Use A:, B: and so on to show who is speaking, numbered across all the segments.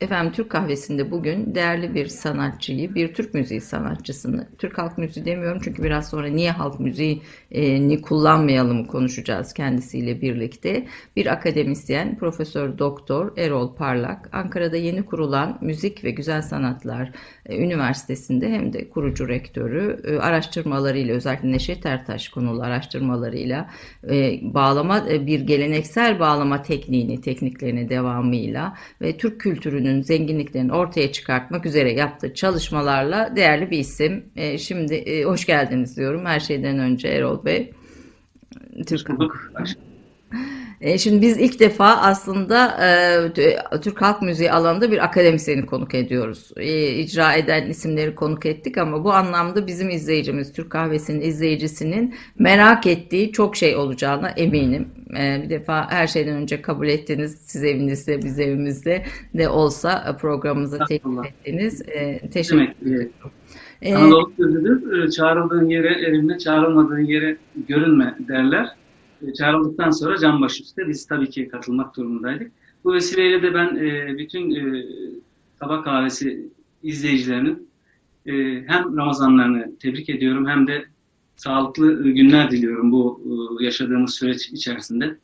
A: Efendim Türk kahvesinde bugün değerli bir sanatçıyı, bir Türk müziği sanatçısını, Türk halk müziği demiyorum çünkü biraz sonra niye halk müziğini kullanmayalım konuşacağız kendisiyle birlikte. Bir akademisyen, Profesör Doktor Erol Parlak, Ankara'da yeni kurulan Müzik ve Güzel Sanatlar e, Üniversitesi'nde hem de kurucu rektörü e, araştırmalarıyla özellikle Neşet Ertaş konulu araştırmalarıyla e, bağlama bir geleneksel bağlama tekniğini, tekniklerini devamıyla ve Türk kültürünü kültürünün zenginliklerini ortaya çıkartmak üzere yaptığı çalışmalarla değerli bir isim. E, şimdi e, hoş geldiniz diyorum her şeyden önce Erol Bey.
B: Türk
A: e, şimdi biz ilk defa aslında e, Türk halk müziği alanında bir akademisyeni konuk ediyoruz. E, icra eden isimleri konuk ettik ama bu anlamda bizim izleyicimiz, Türk kahvesinin izleyicisinin merak ettiği çok şey olacağına eminim. E, bir defa her şeyden önce kabul ettiniz. Siz evinizde, biz evimizde de olsa programımıza teklif ettiniz. E, teşekkür ederim.
B: Anadolu sözüdür. Çağrıldığın yere erinme, çağrılmadığın yere görünme derler. E, çağrıldıktan sonra can başüstü biz tabii ki katılmak durumundaydık. Bu vesileyle de ben e, bütün e, Tabak Kahvesi izleyicilerinin e, hem Ramazanlarını tebrik ediyorum hem de sağlıklı günler diliyorum bu e, yaşadığımız süreç içerisinde.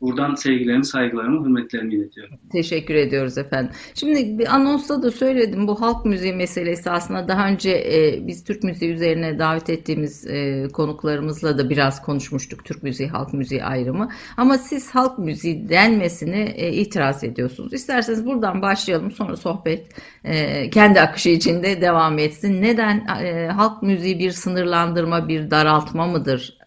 B: Buradan sevgilerimi, saygılarımı, hürmetlerimi iletiyorum.
A: Teşekkür ediyoruz efendim. Şimdi bir anonsta da söyledim bu halk müziği meselesi aslında daha önce e, biz Türk müziği üzerine davet ettiğimiz e, konuklarımızla da biraz konuşmuştuk Türk müziği, halk müziği ayrımı. Ama siz halk müziği denmesine e, itiraz ediyorsunuz. İsterseniz buradan başlayalım sonra sohbet e, kendi akışı içinde devam etsin. Neden e, halk müziği bir sınırlandırma, bir daraltma mıdır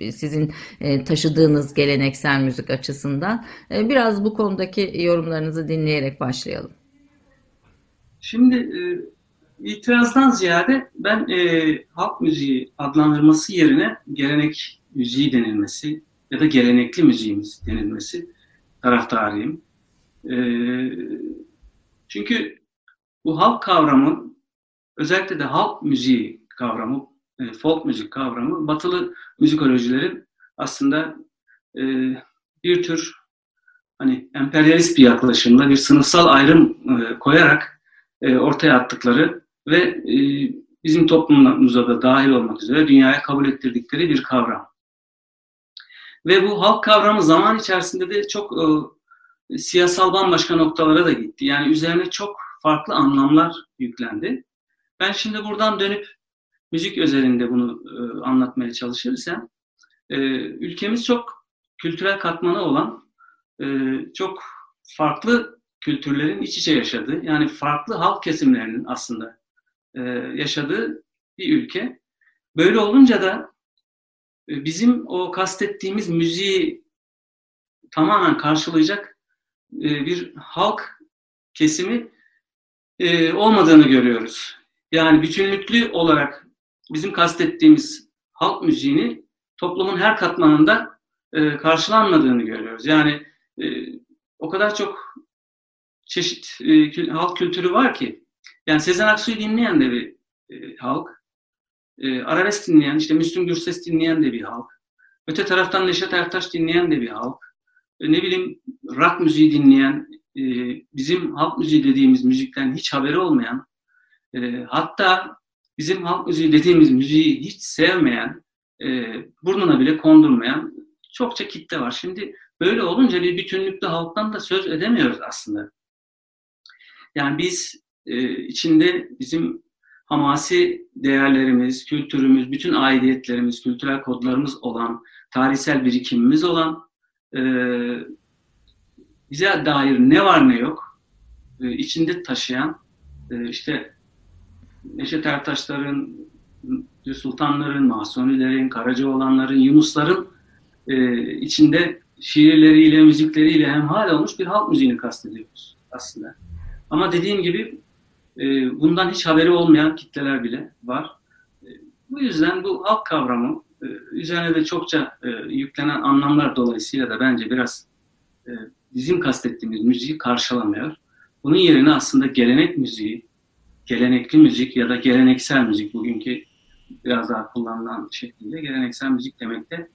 A: e, sizin e, taşıdığınız geleneksel geleneksel müzik açısından. E, biraz bu konudaki yorumlarınızı dinleyerek başlayalım.
B: Şimdi e, itirazdan ziyade ben e, halk müziği adlandırması yerine gelenek müziği denilmesi ya da gelenekli müziğimiz denilmesi taraftarıyım. E, çünkü bu halk kavramı özellikle de halk müziği kavramı, e, folk müzik kavramı batılı müzikolojilerin aslında e, bir tür hani emperyalist bir yaklaşımla bir sınıfsal ayrım e, koyarak e, ortaya attıkları ve e, bizim toplumumuza da dahil olmak üzere dünyaya kabul ettirdikleri bir kavram. Ve bu halk kavramı zaman içerisinde de çok e, siyasal bambaşka noktalara da gitti. Yani üzerine çok farklı anlamlar yüklendi. Ben şimdi buradan dönüp müzik özelinde bunu e, anlatmaya çalışırsam, e, ülkemiz çok kültürel katmanı olan e, çok farklı kültürlerin iç içe yaşadığı, yani farklı halk kesimlerinin aslında e, yaşadığı bir ülke. Böyle olunca da e, bizim o kastettiğimiz müziği tamamen karşılayacak e, bir halk kesimi e, olmadığını görüyoruz. Yani bütünlüklü olarak bizim kastettiğimiz halk müziğini toplumun her katmanında e, karşılanmadığını görüyoruz. Yani e, o kadar çok çeşit e, halk kültürü var ki. Yani Sezen Aksu'yu dinleyen de bir e, halk. E, arabesk dinleyen, işte Müslüm Gürses dinleyen de bir halk. Öte taraftan Neşet Ertaş dinleyen de bir halk. E, ne bileyim rock müziği dinleyen, e, bizim halk müziği dediğimiz müzikten hiç haberi olmayan, e, hatta bizim halk müziği dediğimiz müziği hiç sevmeyen, e, burnuna bile kondurmayan çokça kitle var. Şimdi böyle olunca bir bütünlüklü halktan da söz edemiyoruz aslında. Yani biz e, içinde bizim hamasi değerlerimiz, kültürümüz, bütün aidiyetlerimiz, kültürel kodlarımız olan, tarihsel birikimimiz olan, e, bize dair ne var ne yok, e, içinde taşıyan, e, işte Neşet Ertaşların, Sultanların, Mahsunilerin, Karacaoğlanların, Yunusların e, içinde şiirleriyle, müzikleriyle hem hal olmuş bir halk müziğini kastediyoruz aslında. Ama dediğim gibi e, bundan hiç haberi olmayan kitleler bile var. E, bu yüzden bu halk kavramı e, üzerine de çokça e, yüklenen anlamlar dolayısıyla da bence biraz e, bizim kastettiğimiz müziği karşılamıyor. Bunun yerine aslında gelenek müziği, gelenekli müzik ya da geleneksel müzik bugünkü biraz daha kullanılan şekilde geleneksel müzik demekte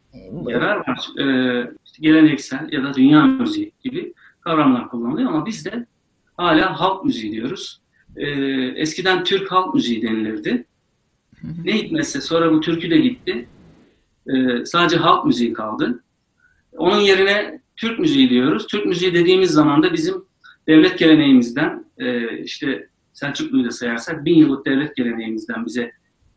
B: yarar var. Ee, işte geleneksel ya da dünya müziği gibi kavramlar kullanılıyor ama bizde hala halk müziği diyoruz. E, eskiden Türk halk müziği denilirdi. Ne hikmetse sonra bu türkü de gitti. E, sadece halk müziği kaldı. Onun yerine Türk müziği diyoruz. Türk müziği dediğimiz zaman da bizim devlet geleneğimizden e, işte Selçuklu'yu da sayarsak bin yıllık devlet geleneğimizden bize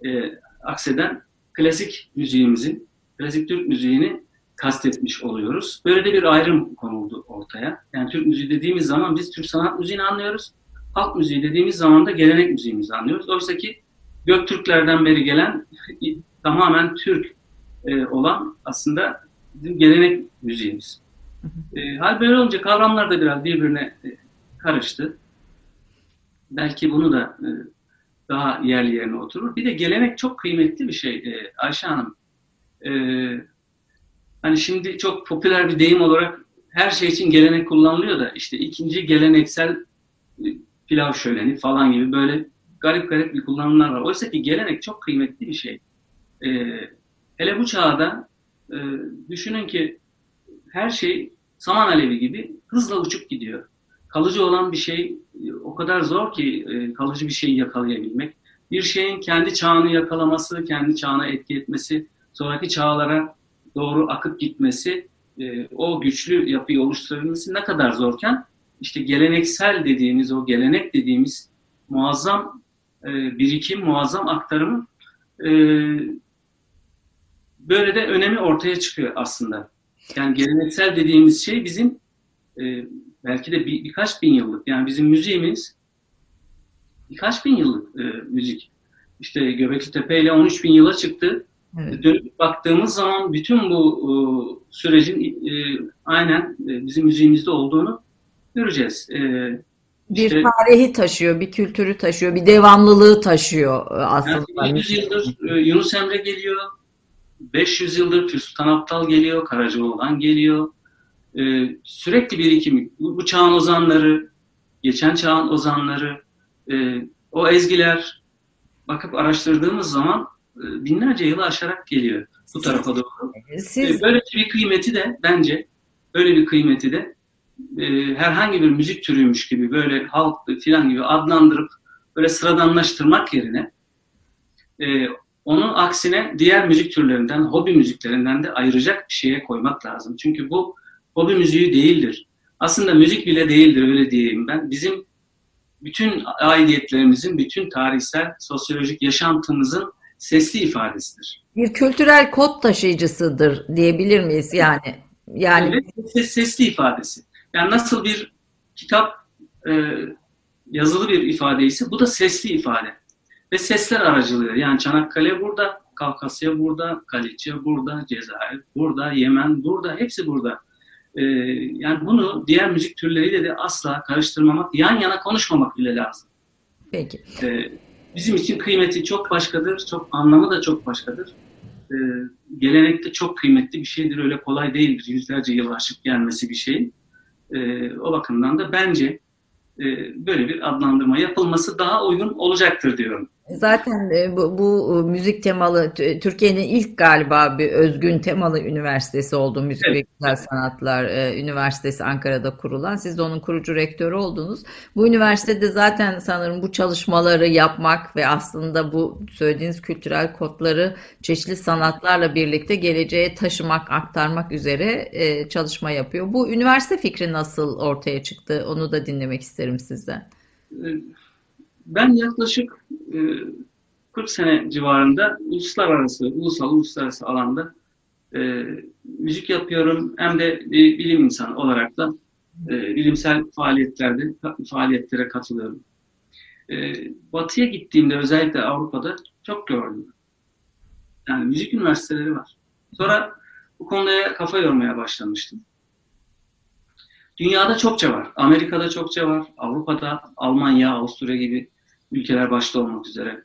B: e, akseden klasik müziğimizin, klasik Türk müziğini kastetmiş oluyoruz. Böyle de bir ayrım konuldu ortaya. Yani Türk müziği dediğimiz zaman biz Türk sanat müziğini anlıyoruz. Halk müziği dediğimiz zaman da gelenek müziğimizi anlıyoruz. Oysa ki Göktürklerden beri gelen tamamen Türk e, olan aslında bizim gelenek müziğimiz. E, hal böyle olunca kavramlar da biraz birbirine e, karıştı. Belki bunu da e, daha yerli yerine oturur. Bir de gelenek çok kıymetli bir şey e, Ayşe Hanım. E, hani şimdi çok popüler bir deyim olarak her şey için gelenek kullanılıyor da işte ikinci geleneksel e, pilav şöleni falan gibi böyle garip garip bir kullanımlar var. Oysa ki gelenek çok kıymetli bir şey. E, hele bu çağda e, düşünün ki her şey saman alevi gibi hızla uçup gidiyor. Kalıcı olan bir şey o kadar zor ki e, kalıcı bir şeyi yakalayabilmek. Bir şeyin kendi çağını yakalaması, kendi çağına etki etmesi, sonraki çağlara doğru akıp gitmesi, e, o güçlü yapıyı oluşturabilmesi ne kadar zorken işte geleneksel dediğimiz, o gelenek dediğimiz muazzam birikim, muazzam aktarımın böyle de önemi ortaya çıkıyor aslında. Yani geleneksel dediğimiz şey bizim e, belki de bir, birkaç bin yıllık yani bizim müziğimiz birkaç bin yıllık e, müzik. İşte Göbekli Tepe ile 13 bin yıla çıktı. Evet. Dönüp baktığımız zaman bütün bu e, sürecin e, aynen e, bizim müziğimizde olduğunu göreceğiz. E,
A: bir işte, tarihi taşıyor, bir kültürü taşıyor, bir devamlılığı taşıyor e, aslında.
B: Yani 100 yıldır e, Yunus Emre geliyor, 500 yıldır Sultan Abdal geliyor, Karacaoğlan geliyor. Ee, sürekli birikim. Bu, bu çağın ozanları, geçen çağın ozanları, e, o ezgiler bakıp araştırdığımız zaman e, binlerce yılı aşarak geliyor bu tarafa doğru. Siz... E, böyle bir kıymeti de bence böyle bir kıymeti de e, herhangi bir müzik türüymüş gibi böyle halk filan gibi adlandırıp böyle sıradanlaştırmak yerine e, onun aksine diğer müzik türlerinden, hobi müziklerinden de ayıracak bir şeye koymak lazım. Çünkü bu hobi müziği değildir. Aslında müzik bile değildir öyle diyeyim ben. Bizim bütün aidiyetlerimizin, bütün tarihsel, sosyolojik yaşantımızın sesli ifadesidir.
A: Bir kültürel kod taşıyıcısıdır diyebilir miyiz yani?
B: Yani evet, sesli ifadesi. Yani nasıl bir kitap e, yazılı bir ifadeyse bu da sesli ifade ve sesler aracılığı. Yani Çanakkale burada, Kafkasya burada, Galicia burada, Cezayir burada, Yemen burada, hepsi burada. Ee, yani bunu diğer müzik türleriyle de asla karıştırmamak, yan yana konuşmamak bile lazım.
A: Peki.
B: Ee, bizim için kıymeti çok başkadır, çok anlamı da çok başkadır. Ee, gelenekte çok kıymetli bir şeydir, öyle kolay değildir. Yüzlerce yıl aşıp gelmesi bir şey. O bakımdan da bence e, böyle bir adlandırma yapılması daha uygun olacaktır diyorum.
A: Zaten e, bu, bu e, müzik temalı Türkiye'nin ilk galiba bir özgün temalı üniversitesi oldu. Müzik evet. ve Güzel Sanatlar e, Üniversitesi Ankara'da kurulan. Siz de onun kurucu rektörü oldunuz. Bu üniversitede zaten sanırım bu çalışmaları yapmak ve aslında bu söylediğiniz kültürel kodları çeşitli sanatlarla birlikte geleceğe taşımak, aktarmak üzere çalışma yapıyor. Bu üniversite fikri nasıl ortaya çıktı? Onu da dinlemek isterim sizden.
B: Ben yaklaşık 40 sene civarında uluslararası, ulusal, uluslararası alanda e, müzik yapıyorum. Hem de bir bilim insanı olarak da e, bilimsel faaliyetlerde faaliyetlere katılıyorum. E, batı'ya gittiğimde özellikle Avrupa'da çok gördüm. Yani müzik üniversiteleri var. Sonra bu konuya kafa yormaya başlamıştım. Dünyada çokça var. Amerika'da çokça var. Avrupa'da, Almanya, Avusturya gibi ülkeler başta olmak üzere.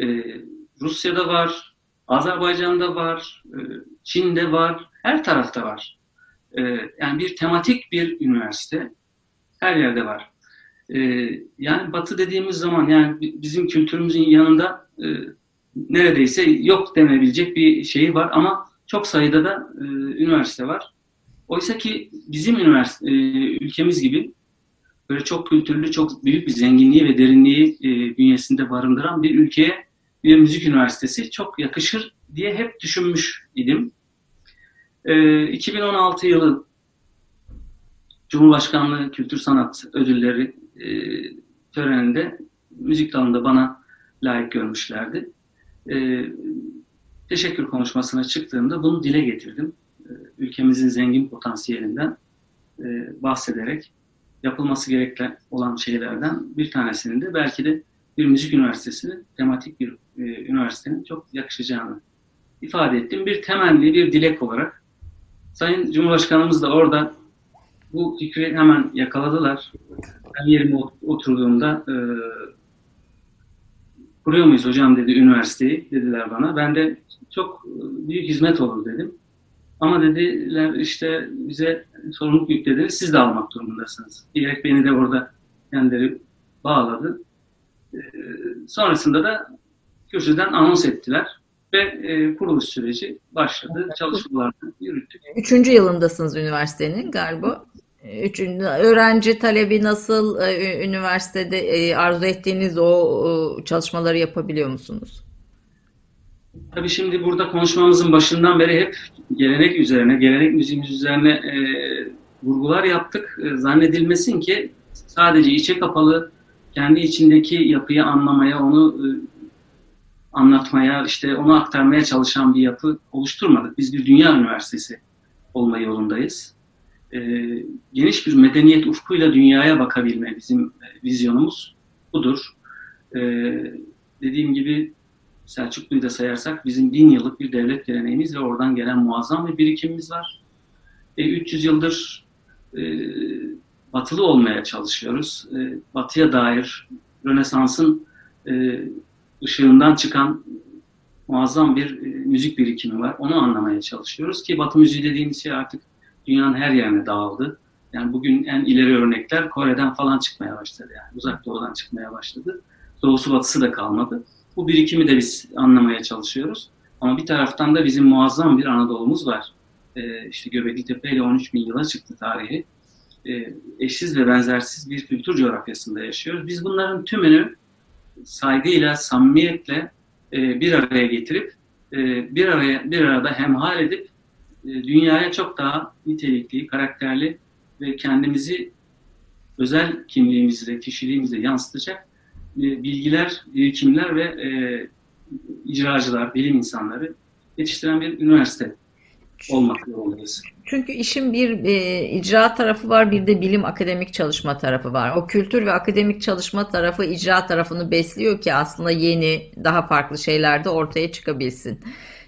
B: Ee, Rusya'da var, Azerbaycan'da var, e, Çin'de var, her tarafta var. Ee, yani bir tematik bir üniversite her yerde var. Ee, yani Batı dediğimiz zaman yani bizim kültürümüzün yanında e, neredeyse yok denebilecek bir şey var ama çok sayıda da e, üniversite var. Oysa ki bizim üniversite, ülkemiz gibi böyle çok kültürlü, çok büyük bir zenginliği ve derinliği e, bünyesinde barındıran bir ülkeye bir müzik üniversitesi çok yakışır diye hep düşünmüş idim. E, 2016 yılı Cumhurbaşkanlığı Kültür Sanat Ödülleri e, töreninde müzik dalında bana layık görmüşlerdi. E, teşekkür konuşmasına çıktığımda bunu dile getirdim. E, ülkemizin zengin potansiyelinden e, bahsederek yapılması gereken olan şeylerden bir tanesinin de belki de bir müzik üniversitesinin tematik bir e, üniversitenin çok yakışacağını ifade ettim. Bir temenni, bir dilek olarak Sayın Cumhurbaşkanımız da orada bu fikri hemen yakaladılar. Ben yerime oturduğumda e, kuruyor muyuz hocam dedi üniversiteyi dediler bana. Ben de çok büyük hizmet olur dedim. Ama dediler işte bize sorumluluk yüklediniz siz de almak durumundasınız. Diyerek beni de orada kendileri bağladı. E, sonrasında da kürsüden anons ettiler ve e, kuruluş süreci başladı. Çalışmalarını yürüttük.
A: Üçüncü yılındasınız üniversitenin galiba. Üçüncü, öğrenci talebi nasıl? E, üniversitede e, arzu ettiğiniz o çalışmaları yapabiliyor musunuz?
B: Tabii şimdi burada konuşmamızın başından beri hep gelenek üzerine, gelenek müziğimiz üzerine e, vurgular yaptık. E, zannedilmesin ki sadece içe kapalı, kendi içindeki yapıyı anlamaya, onu e, anlatmaya, işte onu aktarmaya çalışan bir yapı oluşturmadık. Biz bir dünya üniversitesi olma yolundayız. E, geniş bir medeniyet ufkuyla dünyaya bakabilme bizim e, vizyonumuz budur. E, dediğim gibi Selçuklu'yu da sayarsak bizim bin yıllık bir devlet geleneğimiz ve oradan gelen muazzam bir birikimimiz var. E, 300 yıldır e, batılı olmaya çalışıyoruz. E, batıya dair Rönesans'ın e, ışığından çıkan muazzam bir e, müzik birikimi var. Onu anlamaya çalışıyoruz ki Batı müziği dediğimiz şey artık dünyanın her yerine dağıldı. Yani bugün en ileri örnekler Kore'den falan çıkmaya başladı. Yani uzak doğudan çıkmaya başladı. Doğusu batısı da kalmadı. Bu birikimi de biz anlamaya çalışıyoruz. Ama bir taraftan da bizim muazzam bir Anadolu'muz var. Ee, işte Göbekli Tepe ile 13 bin yıla çıktı tarihi. Ee, eşsiz ve benzersiz bir kültür coğrafyasında yaşıyoruz. Biz bunların tümünü saygıyla, samimiyetle e, bir araya getirip e, bir araya bir arada hemhal edip e, dünyaya çok daha nitelikli, karakterli ve kendimizi özel kimliğimizle, kişiliğimizle yansıtacak e, bilgiler, birikimler ve e, icracılar, bilim insanları yetiştiren bir üniversite olmak zorundayız.
A: Çünkü işin bir e, icra tarafı var, bir de bilim akademik çalışma tarafı var. O kültür ve akademik çalışma tarafı icra tarafını besliyor ki aslında yeni, daha farklı şeyler de ortaya çıkabilsin.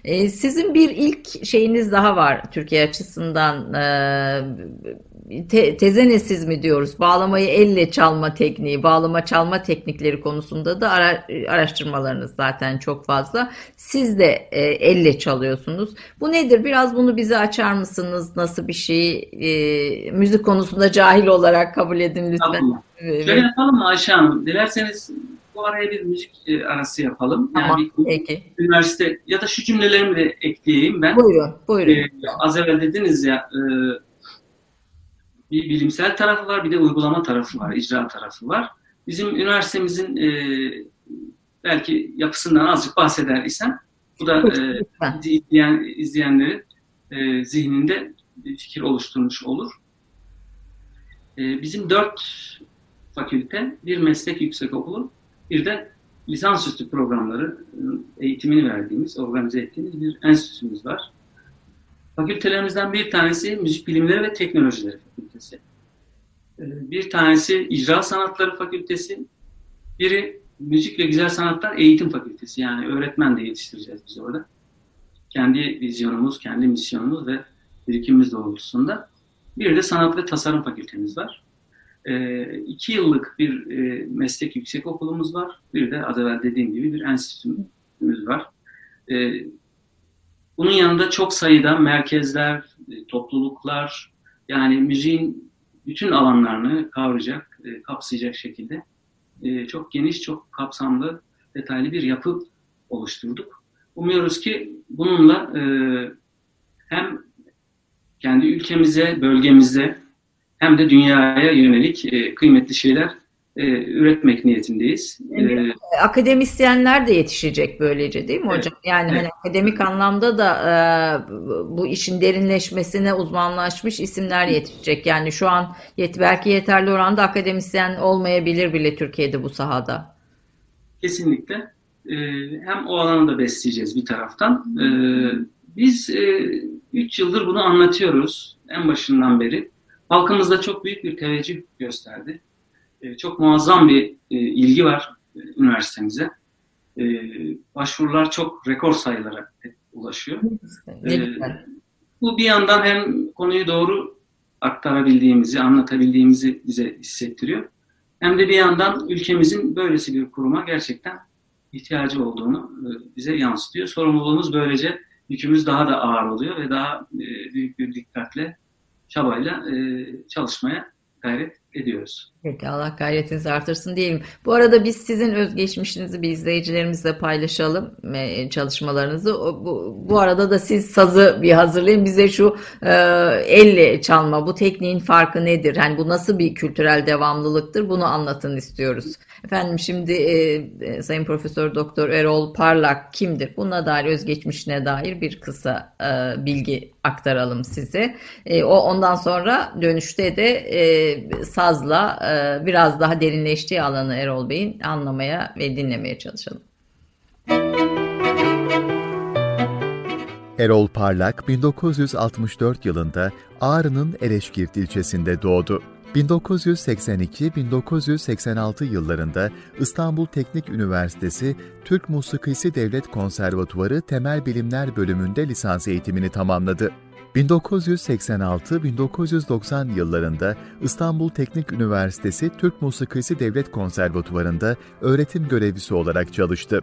A: E, sizin bir ilk şeyiniz daha var Türkiye açısından. E, te, tezenesiz mi diyoruz? Bağlamayı elle çalma tekniği, bağlama çalma teknikleri konusunda da ara, araştırmalarınız zaten çok fazla. Siz de e, elle çalıyorsunuz. Bu nedir? Biraz bunu bize açar mısınız? Nasıl bir şey? E, müzik konusunda cahil olarak kabul edin lütfen.
B: Tamam. Şöyle yapalım mı Ayşe Hanım? Dilerseniz bu araya bir müzik arası yapalım.
A: Yani tamam, bir, peki.
B: Üniversite ya da şu cümlelerimi de ekleyeyim ben.
A: Buyurun, buyurun. Ee,
B: az evvel dediniz ya e, bir bilimsel tarafı var, bir de uygulama tarafı var, icra tarafı var. Bizim üniversitemizin e, belki yapısından azıcık bahseder isem, bu da e, izleyen, izleyenlerin e, zihninde bir fikir oluşturmuş olur. E, bizim dört fakülte, bir meslek yüksekokulu, bir de lisansüstü programları eğitimini verdiğimiz, organize ettiğimiz bir enstitümüz var. Fakültelerimizden bir tanesi Müzik Bilimleri ve Teknolojileri Fakültesi. Ee, bir tanesi İcra Sanatları Fakültesi. Biri Müzik ve Güzel Sanatlar Eğitim Fakültesi. Yani öğretmen de yetiştireceğiz biz orada. Kendi vizyonumuz, kendi misyonumuz ve birikimimiz doğrultusunda. Bir de Sanat ve Tasarım Fakültemiz var. E, iki yıllık bir e, meslek yüksek okulumuz var. Bir de az evvel dediğim gibi bir enstitümüz var. E, bunun yanında çok sayıda merkezler, e, topluluklar, yani müziğin bütün alanlarını kavrayacak, e, kapsayacak şekilde e, çok geniş, çok kapsamlı, detaylı bir yapı oluşturduk. Umuyoruz ki bununla hem kendi ülkemize, bölgemize hem de dünyaya yönelik kıymetli şeyler üretmek niyetindeyiz.
A: Yani, akademisyenler de yetişecek böylece değil mi hocam? Evet, yani evet. hani akademik anlamda da e, bu işin derinleşmesine uzmanlaşmış isimler yetişecek. Yani şu an yet belki yeterli oranda akademisyen olmayabilir bile Türkiye'de bu sahada.
B: Kesinlikle. E, hem o alanı da besleyeceğiz bir taraftan. E, biz 3 e, yıldır bunu anlatıyoruz en başından beri. Halkımızda çok büyük bir teveccüh gösterdi. E, çok muazzam bir e, ilgi var e, üniversitemize. E, başvurular çok rekor sayılara ulaşıyor. E, bu bir yandan hem konuyu doğru aktarabildiğimizi, anlatabildiğimizi bize hissettiriyor. Hem de bir yandan ülkemizin böylesi bir kuruma gerçekten ihtiyacı olduğunu e, bize yansıtıyor. Sorumluluğumuz böylece yükümüz daha da ağır oluyor ve daha büyük bir dikkatle, çabayla e, çalışmaya gayret ediyoruz.
A: Peki Allah gayretinizi artırsın diyelim. Bu arada biz sizin özgeçmişinizi bir izleyicilerimizle paylaşalım e, çalışmalarınızı. Bu, bu arada da siz sazı bir hazırlayın. Bize şu e, elle çalma, bu tekniğin farkı nedir? Yani bu nasıl bir kültürel devamlılıktır? Bunu anlatın istiyoruz. Efendim şimdi e, e, Sayın Profesör Doktor Erol Parlak kimdir? Buna dair özgeçmişine dair bir kısa e, bilgi aktaralım size. E, o ondan sonra dönüşte de e, sazla e, biraz daha derinleştiği alanı Erol Bey'in anlamaya ve dinlemeye çalışalım.
C: Erol Parlak 1964 yılında Ağrı'nın Eleşkirt ilçesinde doğdu. 1982-1986 yıllarında İstanbul Teknik Üniversitesi Türk Musikisi Devlet Konservatuvarı Temel Bilimler bölümünde lisans eğitimini tamamladı. 1986-1990 yıllarında İstanbul Teknik Üniversitesi Türk Musikisi Devlet Konservatuvarı'nda öğretim görevlisi olarak çalıştı.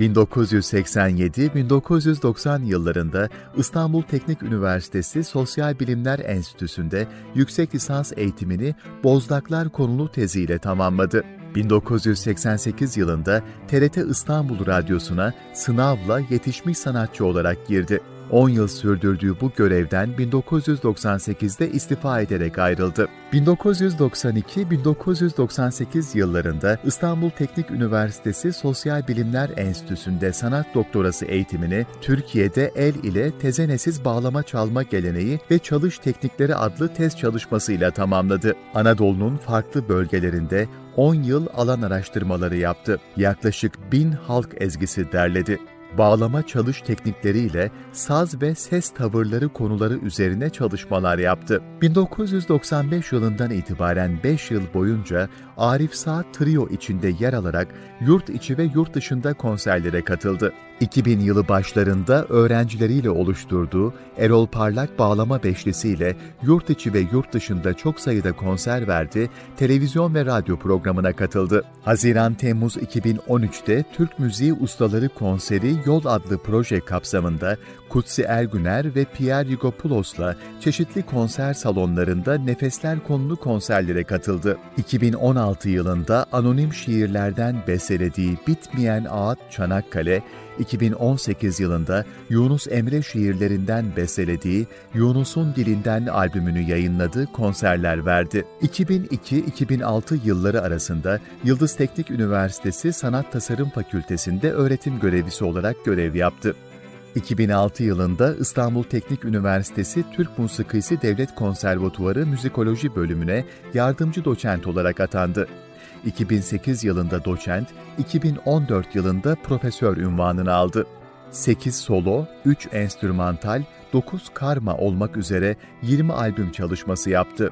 C: 1987-1990 yıllarında İstanbul Teknik Üniversitesi Sosyal Bilimler Enstitüsü'nde yüksek lisans eğitimini Bozdaklar konulu teziyle tamamladı. 1988 yılında TRT İstanbul Radyosu'na sınavla yetişmiş sanatçı olarak girdi. 10 yıl sürdürdüğü bu görevden 1998'de istifa ederek ayrıldı. 1992-1998 yıllarında İstanbul Teknik Üniversitesi Sosyal Bilimler Enstitüsü'nde sanat doktorası eğitimini Türkiye'de el ile tezenesiz bağlama çalma geleneği ve çalış teknikleri adlı tez çalışmasıyla tamamladı. Anadolu'nun farklı bölgelerinde 10 yıl alan araştırmaları yaptı. Yaklaşık 1000 halk ezgisi derledi bağlama çalış teknikleriyle saz ve ses tavırları konuları üzerine çalışmalar yaptı. 1995 yılından itibaren 5 yıl boyunca Arif Saat Trio içinde yer alarak yurt içi ve yurt dışında konserlere katıldı. 2000 yılı başlarında öğrencileriyle oluşturduğu Erol Parlak Bağlama Beşlisiyle yurt içi ve yurt dışında çok sayıda konser verdi, televizyon ve radyo programına katıldı. Haziran-Temmuz 2013'te Türk Müziği Ustaları Konseri Yol adlı proje kapsamında Kutsi Ergüner ve Pierre Yigopoulos'la çeşitli konser salonlarında Nefesler konulu konserlere katıldı. 2016 yılında anonim şiirlerden bestelediği Bitmeyen Ağıt Çanakkale, 2018 yılında Yunus Emre şiirlerinden bestelediği Yunus'un Dilinden albümünü yayınladı, konserler verdi. 2002-2006 yılları arasında Yıldız Teknik Üniversitesi Sanat Tasarım Fakültesi'nde öğretim görevlisi olarak görev yaptı. 2006 yılında İstanbul Teknik Üniversitesi Türk Musikisi Devlet Konservatuvarı Müzikoloji bölümüne yardımcı doçent olarak atandı. 2008 yılında doçent, 2014 yılında profesör ünvanını aldı. 8 solo, 3 enstrümantal, 9 karma olmak üzere 20 albüm çalışması yaptı.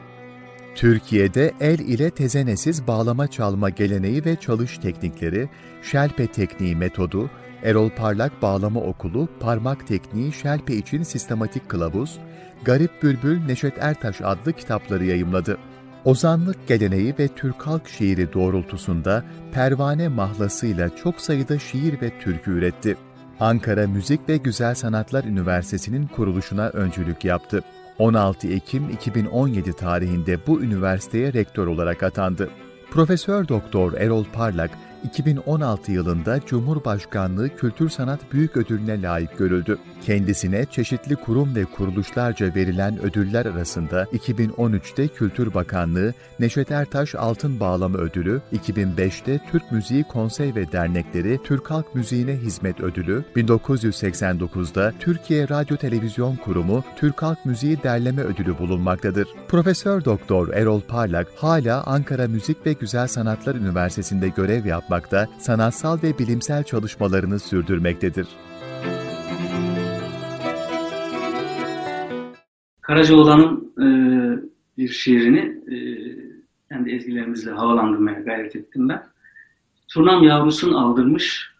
C: Türkiye'de el ile tezenesiz bağlama çalma geleneği ve çalış teknikleri, şelpe tekniği metodu, Erol Parlak Bağlama Okulu, Parmak Tekniği Şelpe için Sistematik Kılavuz, Garip Bülbül Neşet Ertaş adlı kitapları yayımladı. Ozanlık geleneği ve Türk halk şiiri doğrultusunda pervane mahlasıyla çok sayıda şiir ve türkü üretti. Ankara Müzik ve Güzel Sanatlar Üniversitesi'nin kuruluşuna öncülük yaptı. 16 Ekim 2017 tarihinde bu üniversiteye rektör olarak atandı. Profesör Doktor Erol Parlak 2016 yılında Cumhurbaşkanlığı Kültür Sanat Büyük Ödülüne layık görüldü. Kendisine çeşitli kurum ve kuruluşlarca verilen ödüller arasında 2013'te Kültür Bakanlığı Neşet Ertaş Altın Bağlama Ödülü, 2005'te Türk Müziği Konsey ve Dernekleri Türk Halk Müziğine Hizmet Ödülü, 1989'da Türkiye Radyo Televizyon Kurumu Türk Halk Müziği Derleme Ödülü bulunmaktadır. Profesör Doktor Erol Parlak hala Ankara Müzik ve Güzel Sanatlar Üniversitesi'nde görev yapmakta, sanatsal ve bilimsel çalışmalarını sürdürmektedir.
B: Karacaoğlan'ın e, bir şiirini e, kendi ezgilerimizle havalandırmaya gayret ettim ben. Turnam yavrusun aldırmış,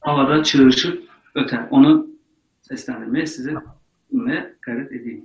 B: havada çığırışıp öter. Onu seslendirmeye size dinlemeye gayret edeyim.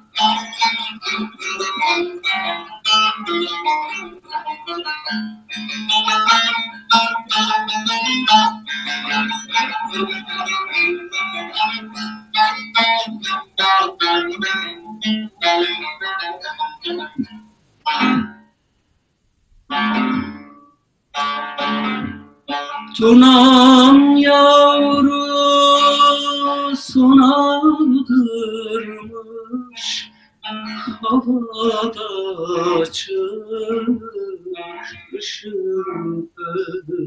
B: Turnam yavrusun aldırmış Havada çırpışır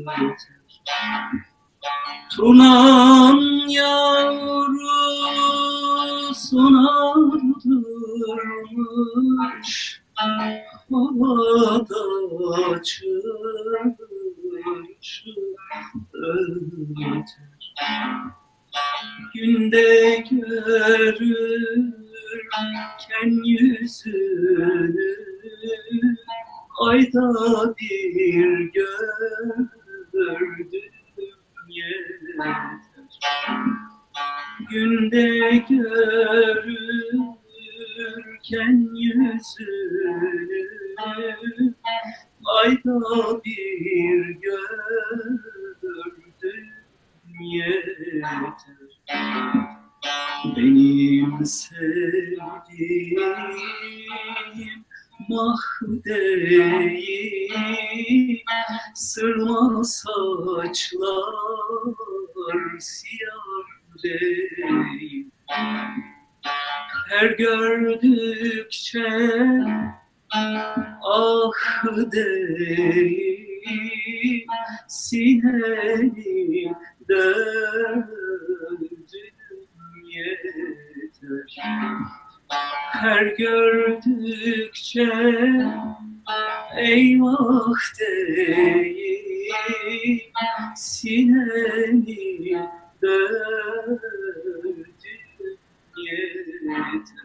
B: öter Turnam yavrusun aldırmış Havada çırpışır öter Günde görürken yüzünü Ayda bir gördüm yeter. Günde görürken yüzünü Ayda bir gördüm yeter Benim sevdiğim mah değil Sırma saçlar siyah değil Her gördükçe ah değil Sineni döndüm yeter Her gördükçe eyvah değil Sineni döndüm yeter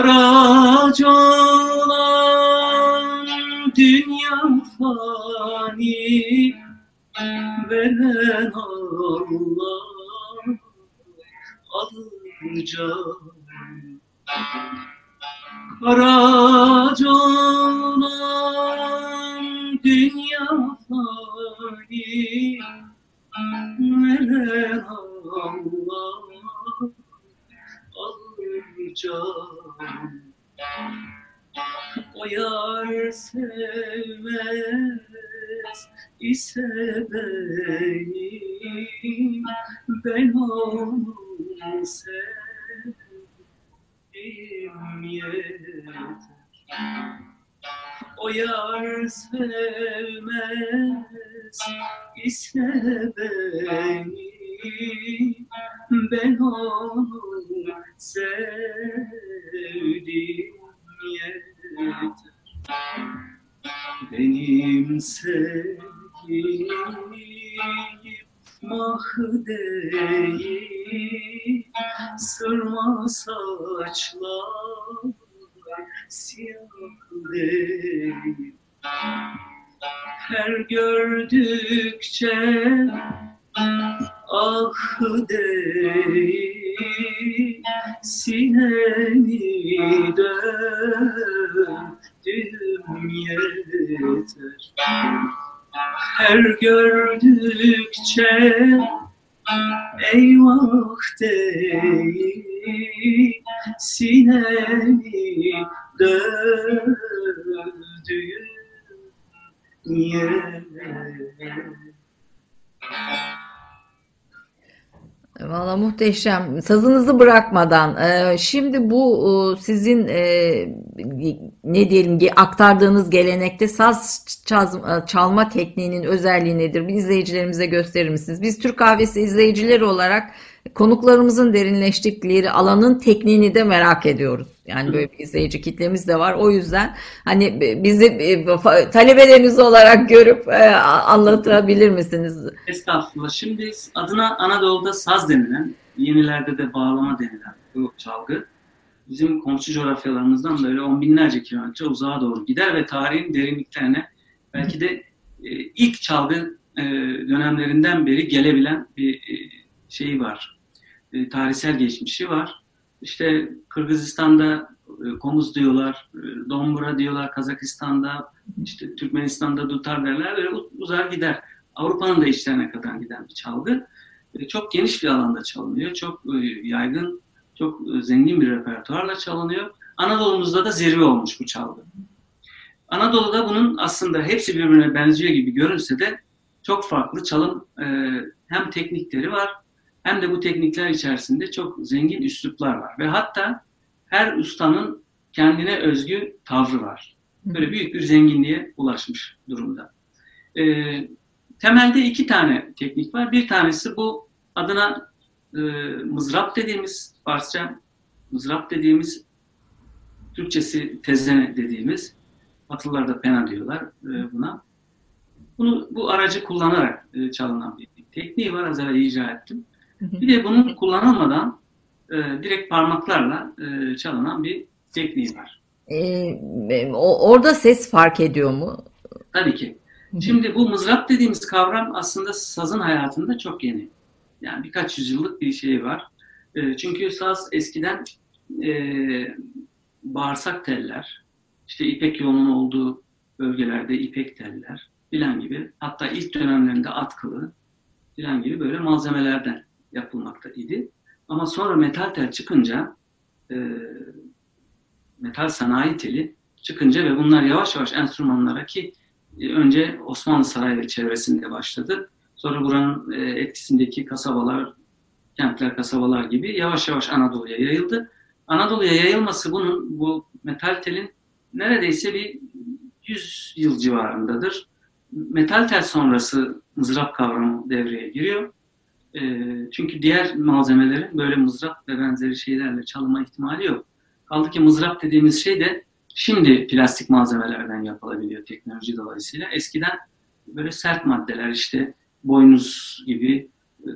B: Karacalan dünya fani veren Allah alacak Karacalan o yar sevmez ise beni. Ben onu sevdim yeter. Benim sevgilim mah değil sırma saçlar değil her gördükçe ah değil sineni döndüm yeter. Her gördükçe eyvah değil sineni döndüğüm yer.
A: Valla muhteşem. Sazınızı bırakmadan. Ee, şimdi bu e, sizin e, ne diyelim ki aktardığınız gelenekte saz çalma tekniğinin özelliği nedir? Bir izleyicilerimize gösterir misiniz? Biz Türk Kahvesi izleyicileri olarak konuklarımızın derinleştikleri alanın tekniğini de merak ediyoruz. Yani böyle bir izleyici kitlemiz de var. O yüzden hani bizi talebeleriniz olarak görüp e, anlatabilir misiniz?
B: Estağfurullah. Şimdi adına Anadolu'da saz denilen, yenilerde de bağlama denilen bu çalgı bizim komşu coğrafyalarımızdan böyle on binlerce kilometre uzağa doğru gider ve tarihin derinliklerine belki de e, ilk çalgı e, dönemlerinden beri gelebilen bir şeyi var. Tarihsel geçmişi var. İşte Kırgızistan'da e, komuz diyorlar, e, dombura diyorlar Kazakistan'da, işte Türkmenistan'da dutar derler. Böyle uzar gider. Avrupa'nın da içlerine kadar giden bir çalgı. E, çok geniş bir alanda çalınıyor. Çok e, yaygın, çok zengin bir repertuarla çalınıyor. Anadolu'muzda da zirve olmuş bu çalgı. Anadolu'da bunun aslında hepsi birbirine benziyor gibi görünse de çok farklı çalım hem teknikleri var hem de bu teknikler içerisinde çok zengin üsluplar var. Ve hatta her ustanın kendine özgü tavrı var. Böyle büyük bir zenginliğe ulaşmış durumda. E, temelde iki tane teknik var. Bir tanesi bu adına e, mızrap dediğimiz Farsça mızrap dediğimiz Türkçesi tezene dediğimiz Batılılar da pena diyorlar e, buna. Bunu bu aracı kullanarak e, çalınan bir tekniği var. Az evvel icra ettim. Bir de bunun kullanılmadan e, direkt parmaklarla e, çalınan bir tekniği var.
A: Ee, o, orada ses fark ediyor mu?
B: Tabii ki. Şimdi bu mızrap dediğimiz kavram aslında sazın hayatında çok yeni. Yani birkaç yüzyıllık bir şey var. E, çünkü saz eskiden e, bağırsak teller, işte ipek yolunun olduğu bölgelerde ipek teller filan gibi. Hatta ilk dönemlerinde atkılı filan gibi böyle malzemelerden yapılmakta idi. Ama sonra metal tel çıkınca e, metal sanayi teli çıkınca ve bunlar yavaş yavaş enstrümanlara ki e, önce Osmanlı Sarayı çevresinde başladı. Sonra buranın e, etkisindeki kasabalar, kentler, kasabalar gibi yavaş yavaş Anadolu'ya yayıldı. Anadolu'ya yayılması bunun, bu metal telin neredeyse bir 100 yıl civarındadır. Metal tel sonrası mızrap kavramı devreye giriyor. E, çünkü diğer malzemelerin böyle mızrap ve benzeri şeylerle çalınma ihtimali yok. Kaldı ki mızrap dediğimiz şey de şimdi plastik malzemelerden yapılabiliyor teknoloji dolayısıyla. Eskiden böyle sert maddeler işte boynuz gibi,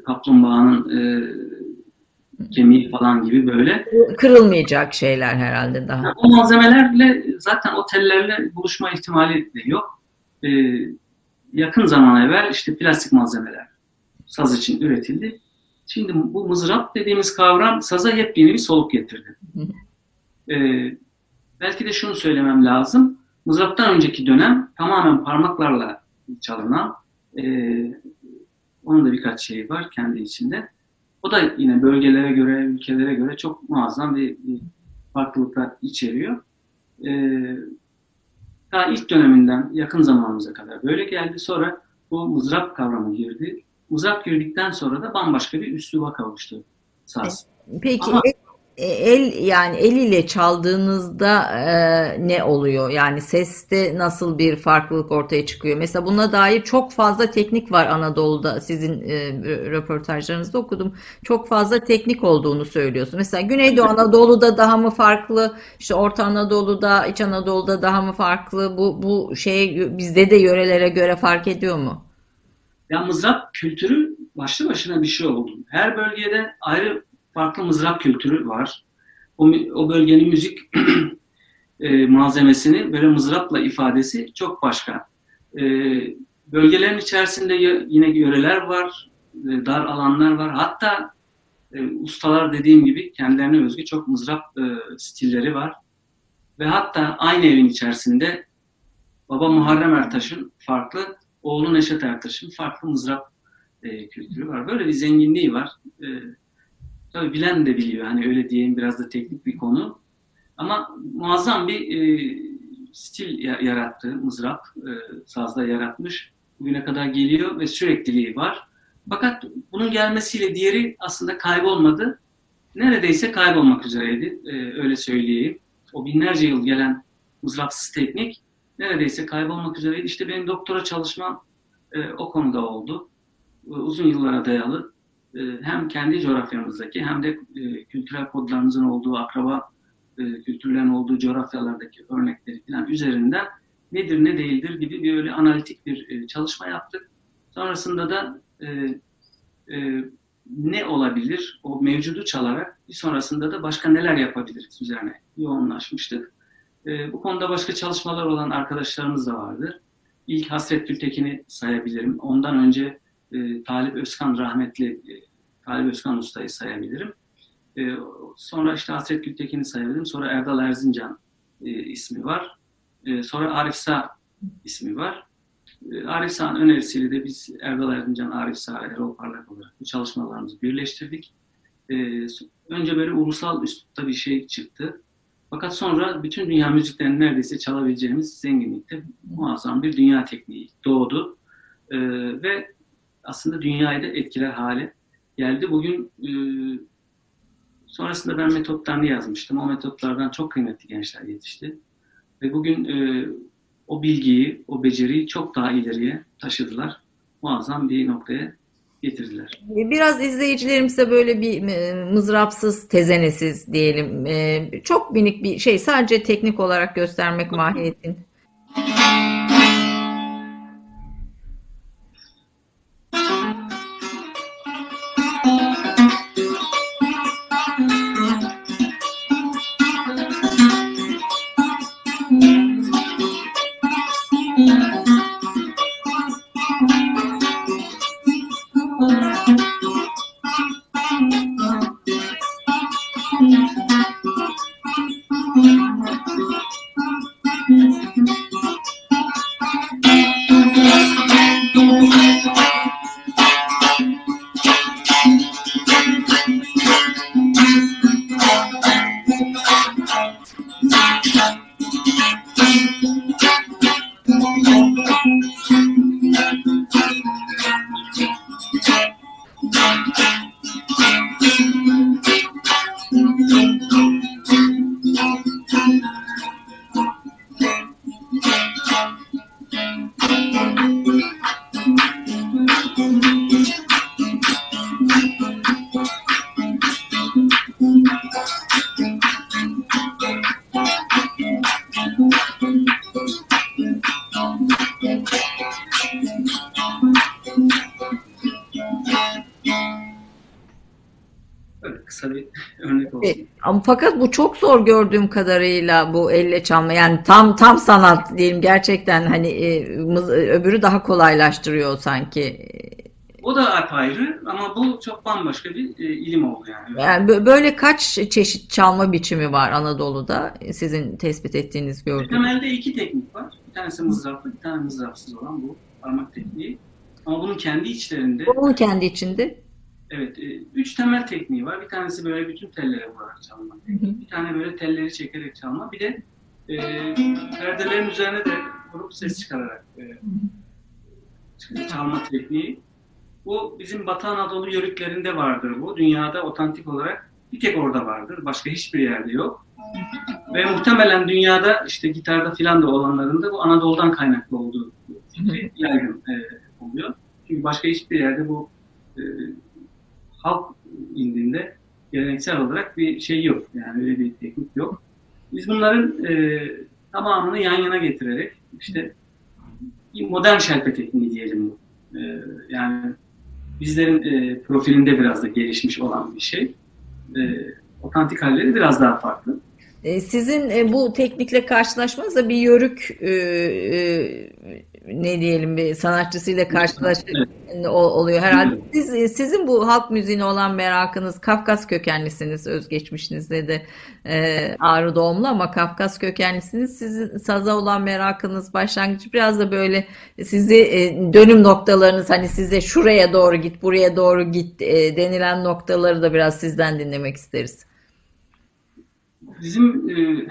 B: kaplumbağanın e, kemiği falan gibi böyle.
A: Kırılmayacak şeyler herhalde daha.
B: O malzemelerle zaten o tellerle buluşma ihtimali de yok. E, yakın zaman evvel işte plastik malzemeler saz için üretildi. Şimdi bu mızrap dediğimiz kavram saza yepyeni bir soluk getirdi. Ee, belki de şunu söylemem lazım. Mızraptan önceki dönem tamamen parmaklarla çalınan, e, onun da birkaç şeyi var kendi içinde. O da yine bölgelere göre, ülkelere göre çok muazzam bir, bir farklılıklar içeriyor. Ee, ta ilk döneminden yakın zamanımıza kadar böyle geldi. Sonra bu mızrap kavramı girdi. Mızrap girdikten sonra da bambaşka bir üsluba kavuştu saz.
A: Peki
B: Ama-
A: el, el yani el ile çaldığınızda e, ne oluyor? Yani seste nasıl bir farklılık ortaya çıkıyor? Mesela buna dair çok fazla teknik var Anadolu'da. Sizin e, röportajlarınızda okudum. Çok fazla teknik olduğunu söylüyorsun. Mesela Güneydoğu Anadolu'da daha mı farklı? İşte Orta Anadolu'da, İç Anadolu'da daha mı farklı? Bu bu şey bizde de yörelere göre fark ediyor mu?
B: Ya mızrap kültürü başlı başına bir şey oldu. Her bölgede ayrı farklı mızrap kültürü var. O, o bölgenin müzik e, malzemesini böyle mızrapla ifadesi çok başka. E, bölgelerin içerisinde yine yöreler var, e, dar alanlar var. Hatta e, ustalar dediğim gibi kendilerine özgü çok mızrap e, stilleri var. Ve hatta aynı evin içerisinde baba Muharrem Ertaş'ın farklı, oğlu Neşet Ertaş'ın farklı mızrap e, kültürü var. Böyle bir zenginliği var. E, tabii bilen de biliyor. Hani öyle diyeyim biraz da teknik bir konu. Ama muazzam bir e, stil ya- yarattı mızrap. E, sazda yaratmış. Bugüne kadar geliyor ve sürekliliği var. Fakat bunun gelmesiyle diğeri aslında kaybolmadı. Neredeyse kaybolmak üzereydi. E, öyle söyleyeyim. O binlerce yıl gelen mızrapsız teknik neredeyse kaybolmak üzereydi. İşte benim doktora çalışmam e, o konuda oldu. E, uzun yıllara dayalı. E, hem kendi coğrafyamızdaki hem de e, kültürel kodlarımızın olduğu, akraba e, kültürlerin olduğu coğrafyalardaki örnekleri falan üzerinden nedir ne değildir gibi bir öyle analitik bir e, çalışma yaptık. Sonrasında da e, e, ne olabilir o mevcudu çalarak bir sonrasında da başka neler yapabiliriz üzerine yoğunlaşmıştık. E, bu konuda başka çalışmalar olan arkadaşlarımız da vardı. İlk Hasret Gültekin'i sayabilirim. Ondan önce e, Talip Özkan rahmetli e, Talip Özkan Usta'yı sayabilirim. E, sonra işte Hasret Gültekin'i sayabilirim. Sonra Erdal Erzincan e, ismi var. E, sonra Arif Sağ ismi var. E, Arif Sağ'ın önerisiyle de biz Erdal Erzincan, Arif Sağ Erol Parlak olarak bu çalışmalarımızı birleştirdik. E, önce böyle ulusal üslupta bir şey çıktı. Fakat sonra bütün dünya müziklerini neredeyse çalabileceğimiz zenginlikte muazzam bir dünya tekniği doğdu. E, ve aslında dünyayı da etkiler hale geldi. Bugün e, sonrasında ben metotlarını yazmıştım. O metotlardan çok kıymetli gençler yetişti. Ve bugün e, o bilgiyi, o beceriyi çok daha ileriye taşıdılar. Muazzam bir noktaya getirdiler.
A: Biraz izleyicilerimize böyle bir e, mızrapsız, tezenesiz diyelim. e, Çok minik bir şey. Sadece teknik olarak göstermek mahiyetin. Fakat bu çok zor gördüğüm kadarıyla bu elle çalma. Yani tam tam sanat diyelim gerçekten hani e, mız- öbürü daha kolaylaştırıyor sanki.
B: O da apayrı ama bu çok bambaşka bir e, ilim oldu yani.
A: Yani bö- böyle kaç çeşit çalma biçimi var Anadolu'da sizin tespit ettiğiniz gördüğünüz?
B: Temelde iki teknik var. Bir tanesi mızraplı, bir tane mızrapsız olan bu parmak tekniği. Ama bunun kendi içlerinde
A: Bunun kendi içinde.
B: Evet e, üç temel tekniği var. Bir tanesi böyle bütün tellere vurarak çalma. Bir tane böyle telleri çekerek çalma. Bir de e, perdelerin üzerine de vurup ses çıkararak e, çalma tekniği. Bu bizim Batı Anadolu yörüklerinde vardır bu. Dünyada otantik olarak bir tek orada vardır. Başka hiçbir yerde yok. Ve muhtemelen dünyada işte gitarda filan da olanlarında bu Anadolu'dan kaynaklı olduğu fikri yaygın e, oluyor. Çünkü başka hiçbir yerde bu e, halk indinde geleneksel olarak bir şey yok. Yani öyle bir teknik yok. Biz bunların e, tamamını yan yana getirerek işte modern şelpe tekniği diyelim bu. E, yani bizlerin e, profilinde biraz da gelişmiş olan bir şey. E, otantik halleri biraz daha farklı.
A: E, sizin e, bu teknikle karşılaşmanızda bir yörük e, ne diyelim bir sanatçısıyla karşılaşmak evet. oluyor herhalde. Siz, sizin bu halk müziğine olan merakınız Kafkas kökenlisiniz özgeçmişinizde de e, Ağrı doğumlu ama Kafkas kökenlisiniz. Sizin saza olan merakınız başlangıcı biraz da böyle sizi e, dönüm noktalarınız hani size şuraya doğru git buraya doğru git e, denilen noktaları da biraz sizden dinlemek isteriz.
B: Bizim e,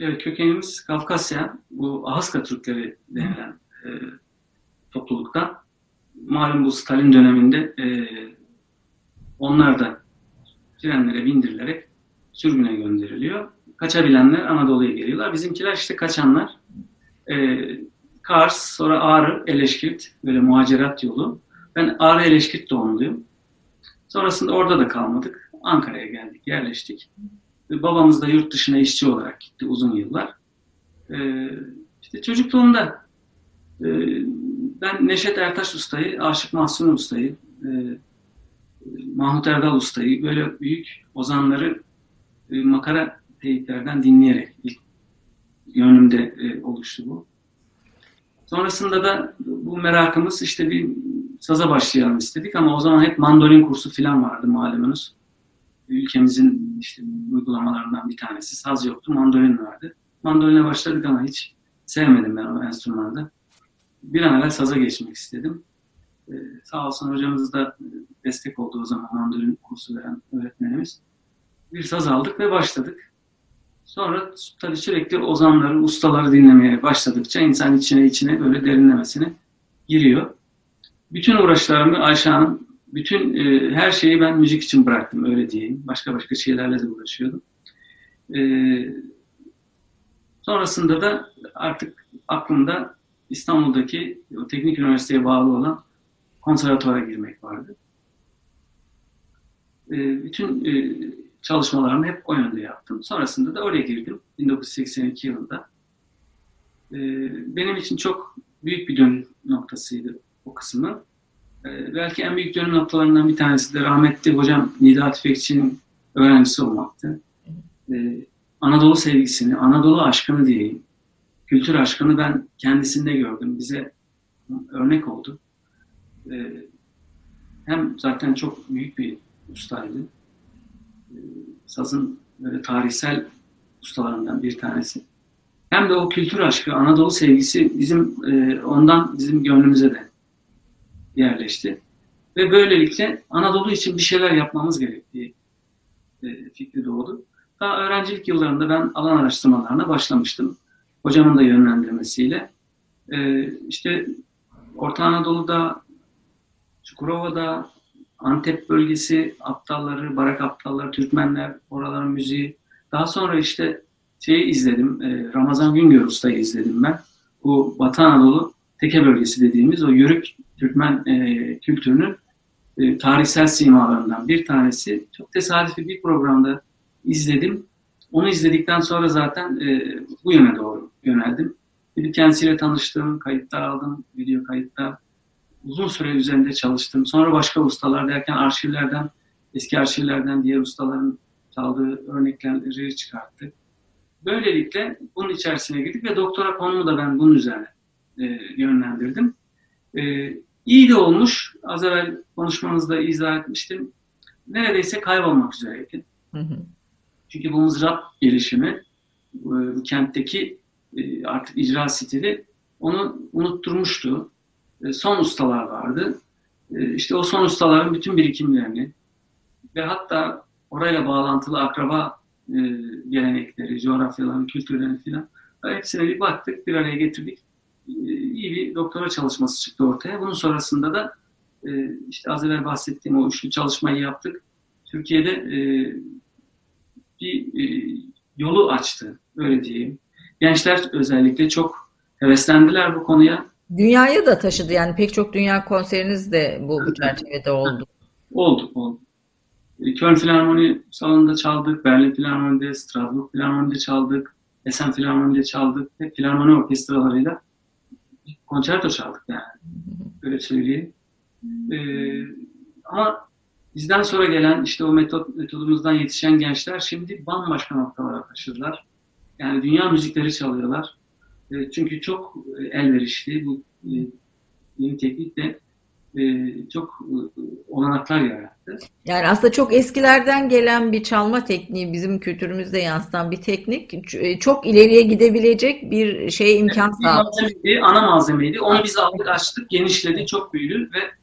B: evet, kökenimiz Kafkasya, bu Ahaska Türkleri denilen e, toplulukta. Malum bu Stalin döneminde e, onlar da trenlere bindirilerek sürgüne gönderiliyor. Kaçabilenler Anadolu'ya geliyorlar. Bizimkiler işte kaçanlar. E, Kars, sonra Ağrı, Eleşkirt, böyle muhacerat yolu. Ben Ağrı Eleşkirt doğumluyum. Sonrasında orada da kalmadık. Ankara'ya geldik, yerleştik. Babamız da yurt dışına işçi olarak gitti uzun yıllar. Ee, işte çocukluğumda e, ben Neşet Ertaş Usta'yı, Aşık Mahsun Usta'yı, e, Mahmut Erdal Usta'yı böyle büyük ozanları e, makara teyitlerden dinleyerek ilk yönümde e, oluştu bu. Sonrasında da bu merakımız işte bir saza başlayalım istedik ama o zaman hep mandolin kursu falan vardı malumunuz ülkemizin işte uygulamalarından bir tanesi. Saz yoktu, mandolin vardı. Mandoline başladık ama hiç sevmedim ben o enstrümanı. Bir an evvel saza geçmek istedim. Ee, sağ olsun hocamız da destek oldu o zaman mandolin kursu veren öğretmenimiz. Bir saz aldık ve başladık. Sonra tabii sürekli ozanları, ustaları dinlemeye başladıkça insan içine içine böyle derinlemesine giriyor. Bütün uğraşlarımı Ayşe Hanım bütün e, her şeyi ben müzik için bıraktım öyle diyeyim. Başka başka şeylerle de uğraşıyordum. E, sonrasında da artık aklımda İstanbul'daki o teknik üniversiteye bağlı olan konservatuara girmek vardı. E, bütün e, çalışmalarımı hep o yönde yaptım. Sonrasında da oraya girdim 1982 yılında. E, benim için çok büyük bir dönüm noktasıydı o kısmı. Ee, belki en büyük dönüm noktalarından bir tanesi de rahmetli hocam Nida Tüfekçi'nin öğrencisi olmaktı. Ee, Anadolu sevgisini, Anadolu aşkını diyeyim, kültür aşkını ben kendisinde gördüm. Bize örnek oldu. Ee, hem zaten çok büyük bir ustaydı. Sazın böyle tarihsel ustalarından bir tanesi. Hem de o kültür aşkı, Anadolu sevgisi bizim e, ondan bizim gönlümüze de yerleşti. Ve böylelikle Anadolu için bir şeyler yapmamız gerektiği e, fikri doğdu. Daha öğrencilik yıllarında ben alan araştırmalarına başlamıştım. Hocamın da yönlendirmesiyle. E, işte Orta Anadolu'da, Çukurova'da, Antep bölgesi aptalları, barak aptalları, Türkmenler, oraların müziği. Daha sonra işte şeyi izledim, e, Ramazan Güngör Usta'yı izledim ben. Bu Batı Anadolu Teke bölgesi dediğimiz o yörük Türkmen e, kültürünün e, tarihsel simalarından bir tanesi. Çok tesadüfi bir programda izledim. Onu izledikten sonra zaten e, bu yöne doğru yöneldim. Bir kendisiyle tanıştım, kayıtlar aldım, video kayıtlar. Uzun süre üzerinde çalıştım. Sonra başka ustalar derken arşivlerden, eski arşivlerden diğer ustaların çaldığı örnekleri çıkarttık. Böylelikle bunun içerisine girdik ve doktora konumu da ben bunun üzerine e, yönlendirdim. E, iyi de olmuş. Az evvel konuşmanızda izah etmiştim. Neredeyse kaybolmak üzereydi. Hı hı. Çünkü bu mızrap gelişimi, bu, bu kentteki e, artık icra stili onu unutturmuştu. E, son ustalar vardı. E, işte o son ustaların bütün birikimlerini ve hatta orayla bağlantılı akraba e, gelenekleri, coğrafyaların, kültürlerini filan hepsine bir baktık, bir araya getirdik iyi bir doktora çalışması çıktı ortaya. Bunun sonrasında da e, işte az evvel bahsettiğim o üçlü çalışmayı yaptık. Türkiye'de e, bir e, yolu açtı, öyle diyeyim. Gençler özellikle çok heveslendiler bu konuya.
A: Dünyaya da taşıdı yani pek çok dünya konseriniz de bu, bu çerçevede oldu.
B: Oldu, oldu. Köln Filarmoni salonunda çaldık, Berlin Filarmoni'de, Strasbourg Filarmoni'de çaldık, Essen Filarmoni'de çaldık. Hep filarmoni orkestralarıyla konçerto çaldık yani. Öyle söyleyeyim. Ee, ama bizden sonra gelen işte o metot, metodumuzdan yetişen gençler şimdi bambaşka noktalara taşıdılar. Yani dünya müzikleri çalıyorlar. E, çünkü çok elverişli bu e, yeni teknik de e, çok e, olanaklar yarattı.
A: Yani aslında çok eskilerden gelen bir çalma tekniği bizim kültürümüzde yansıtan bir teknik çok ileriye gidebilecek bir şey imkan sağladı.
B: Ana malzemeydi. Onu biz aldık açtık genişledi çok büyüdü ve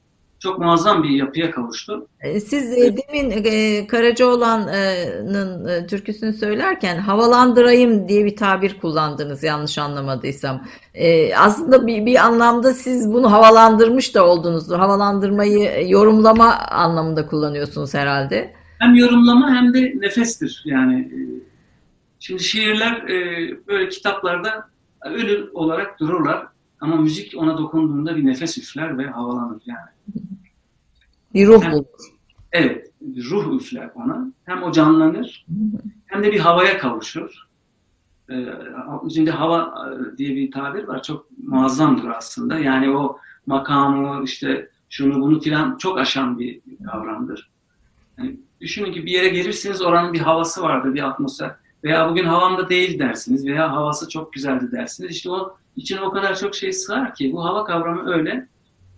B: çok muazzam bir yapıya kavuştu.
A: E, siz e, demin e, Karacaoğlan'ın türküsünü söylerken havalandırayım diye bir tabir kullandınız yanlış anlamadıysam. Aslında bir, bir anlamda siz bunu havalandırmış da oldunuz. Havalandırmayı yorumlama anlamında kullanıyorsunuz herhalde.
B: Hem yorumlama hem de nefestir. Yani şimdi şiirler böyle kitaplarda ölü olarak dururlar. Ama müzik ona dokunduğunda bir nefes üfler ve havalanır yani.
A: Bir ruh bulur.
B: Evet, ruh üfler ona. Hem o canlanır hem de bir havaya kavuşur. Ee, şimdi hava e, diye bir tabir var. Çok muazzamdır aslında. Yani o makamı işte şunu bunu filan çok aşan bir kavramdır. Yani düşünün ki bir yere gelirsiniz oranın bir havası vardır, bir atmosfer. Veya bugün havamda değil dersiniz veya havası çok güzeldi dersiniz. İşte o içine o kadar çok şey sığar ki bu hava kavramı öyle.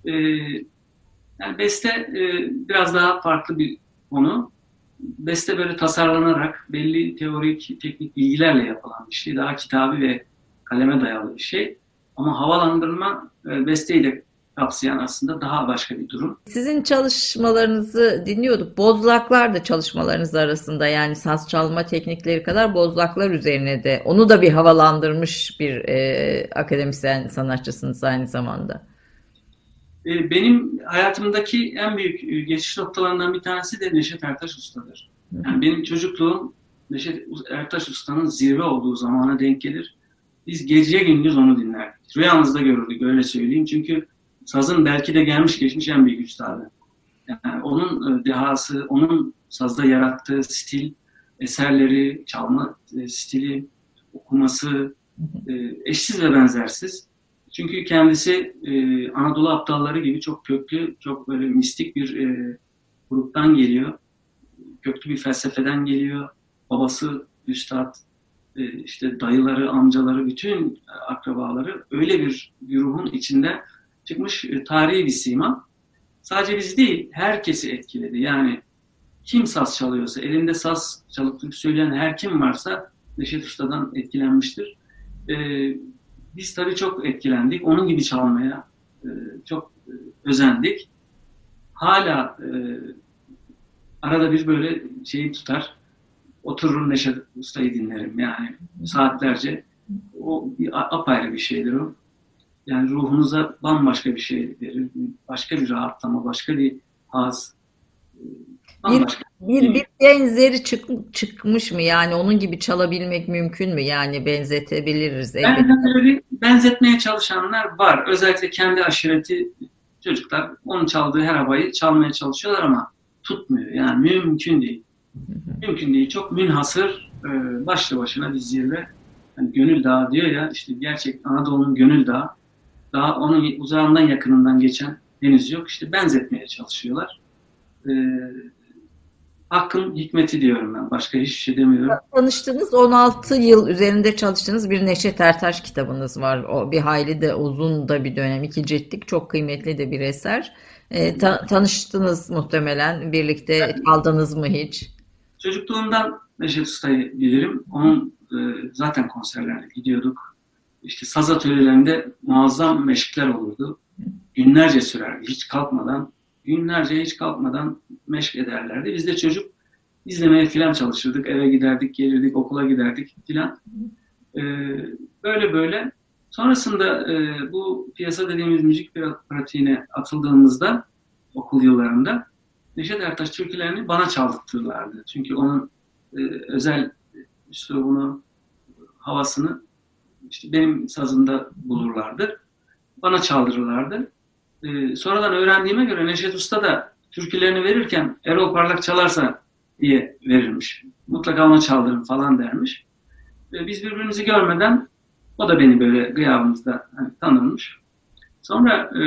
B: Ee, yani beste e, biraz daha farklı bir konu. Beste böyle tasarlanarak belli teorik, teknik bilgilerle yapılan bir şey. Daha kitabi ve kaleme dayalı bir şey. Ama havalandırma e, besteyi de kapsayan aslında daha başka bir durum.
A: Sizin çalışmalarınızı dinliyorduk. Bozlaklar da çalışmalarınız arasında yani saz çalma teknikleri kadar bozlaklar üzerine de onu da bir havalandırmış bir e, akademisyen sanatçısınız aynı zamanda.
B: E, benim hayatımdaki en büyük e, geçiş noktalarından bir tanesi de Neşet Ertaş Usta'dır. Yani benim çocukluğum Neşet Ertaş Usta'nın zirve olduğu zamana denk gelir. Biz gece gündüz onu dinlerdik. Rüyamızda görürdük öyle söyleyeyim. Çünkü sazın belki de gelmiş geçmiş en büyük üstadı. Yani onun e, dehası, onun sazda yarattığı stil, eserleri, çalma e, stili, okuması eşsiz ve benzersiz. Çünkü kendisi Anadolu aptalları gibi çok köklü, çok böyle mistik bir gruptan geliyor. Köklü bir felsefeden geliyor. Babası üstad, işte dayıları, amcaları, bütün akrabaları öyle bir ruhun içinde çıkmış e, tarihi bir sima. Sadece biz değil, herkesi etkiledi. Yani kim saz çalıyorsa, elinde saz çalıp söyleyen her kim varsa Neşet Usta'dan etkilenmiştir. Ee, biz tabii çok etkilendik. Onun gibi çalmaya e, çok e, özendik. Hala e, arada bir böyle şeyi tutar. Otururum Neşet Usta'yı dinlerim yani saatlerce. O bir, apayrı bir şeydir o yani ruhunuza bambaşka bir şey verir. Başka bir rahatlama, başka bir haz.
A: Bambaşka bir, bir, benzeri çık, çıkmış mı? Yani onun gibi çalabilmek mümkün mü? Yani benzetebiliriz.
B: Ben öyle benzetmeye çalışanlar var. Özellikle kendi aşireti çocuklar onun çaldığı her havayı çalmaya çalışıyorlar ama tutmuyor. Yani mümkün değil. Mümkün değil. Çok münhasır e, başlı başına bir zirve. Yani gönül dağı diyor ya işte gerçek Anadolu'nun gönül dağı daha onun uzağından yakınından geçen henüz yok. İşte benzetmeye çalışıyorlar. Ee, hakkın hikmeti diyorum ben. Başka hiçbir şey demiyorum.
A: Tanıştığınız 16 yıl üzerinde çalıştığınız bir Neşet Ertaş kitabınız var. O bir hayli de uzun da bir dönem. iki ciltlik çok kıymetli de bir eser. E, ta, tanıştınız muhtemelen. Birlikte evet. çaldınız mı hiç?
B: Çocukluğumdan Neşet Usta'yı bilirim. Onun e, zaten konserlerine gidiyorduk işte saz atölyelerinde muazzam meşkler olurdu. Günlerce sürerdi hiç kalkmadan. Günlerce hiç kalkmadan meşk ederlerdi. Biz de çocuk izlemeye filan çalışırdık. Eve giderdik, gelirdik, okula giderdik filan. Ee, böyle böyle Sonrasında e, bu piyasa dediğimiz müzik pratiğine atıldığımızda okul yıllarında Neşet Ertaş türkülerini bana çaldırtırlardı. Çünkü onun e, özel üslubunu, havasını işte benim sazımda bulurlardı. Bana çaldırırlardı. E, sonradan öğrendiğime göre Neşet Usta da türkülerini verirken Erol Parlak çalarsa diye verirmiş. Mutlaka ona çaldırın falan dermiş. E, biz birbirimizi görmeden o da beni böyle gıyabımızda hani, tanınmış. Sonra e,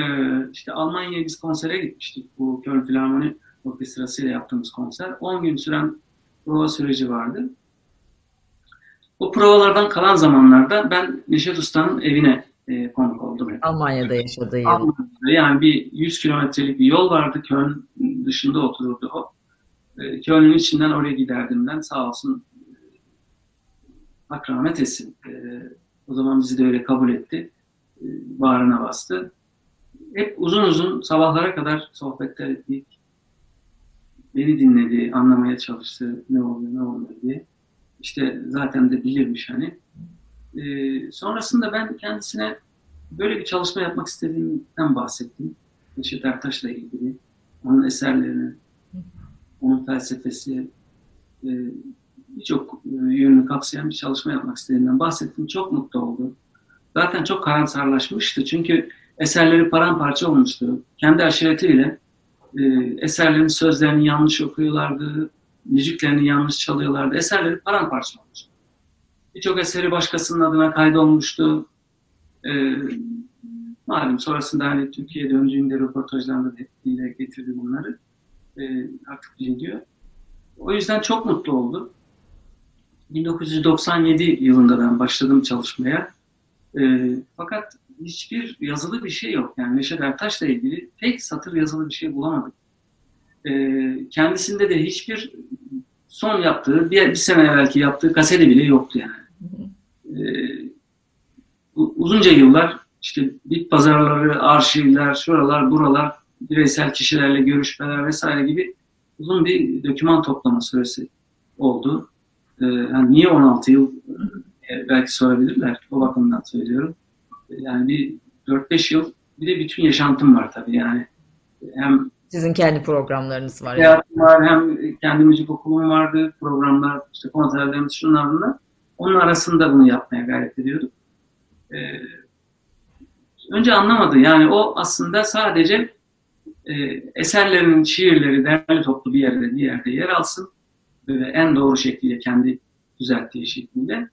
B: işte Almanya'ya biz konsere gitmiştik. Bu Köln Filarmoni Orkestrası ile yaptığımız konser. 10 gün süren prova süreci vardı. O provalardan kalan zamanlarda ben Neşet Usta'nın evine e, konuk oldum.
A: Almanya'da yaşadığı yıl.
B: Almanya'da yani bir 100 kilometrelik bir yol vardı. Köln dışında otururdu o. E, Köln'ün içinden oraya giderdim ben. Sağ olsun hak rahmet etsin. E, o zaman bizi de öyle kabul etti. E, bağrına bastı. Hep uzun uzun sabahlara kadar sohbetler ettik. Beni dinledi, anlamaya çalıştı ne oluyor ne oluyor diye. İşte zaten de bilirmiş hani. Ee, sonrasında ben kendisine böyle bir çalışma yapmak istediğimden bahsettim. Neşet Ertaş'la ilgili. Onun eserlerini, onun felsefesi, e, birçok e, yönünü kapsayan bir çalışma yapmak istediğimden bahsettim. Çok mutlu oldu. Zaten çok karamsarlaşmıştı. Çünkü eserleri paramparça olmuştu. Kendi aşiretiyle e, eserlerin sözlerini yanlış okuyorlardı, müziklerini yanlış çalıyorlardı. Eserleri paramparça olmuş. Birçok eseri başkasının adına kaydolmuştu. E, malum sonrasında hani Türkiye'ye döndüğünde röportajlarında dile getirdi bunları. E, artık biliniyor. O yüzden çok mutlu oldu. 1997 yılında ben başladım çalışmaya. E, fakat hiçbir yazılı bir şey yok. Yani Neşet Ertaş'la ilgili tek satır yazılı bir şey bulamadık. E, kendisinde de hiçbir son yaptığı, bir, bir sene evvelki yaptığı kaseti bile yoktu yani. E, uzunca yıllar işte bit pazarları, arşivler, şuralar, buralar, bireysel kişilerle görüşmeler vesaire gibi uzun bir doküman toplama süresi oldu. Ee, yani niye 16 yıl e, belki sorabilirler. O bakımdan söylüyorum. Yani bir 4-5 yıl bir de bütün yaşantım var tabii yani. Hem
A: sizin kendi programlarınız var.
B: Yani. var, hem kendi müzik okulum vardı, programlar, işte konserlerimiz, şunlar bunlar. Onun arasında bunu yapmaya gayret ediyorduk. Ee, önce anlamadı. Yani o aslında sadece e, eserlerinin şiirleri derli toplu bir yerde, bir yerde yer alsın. Böyle en doğru şekliyle kendi düzelttiği şekilde.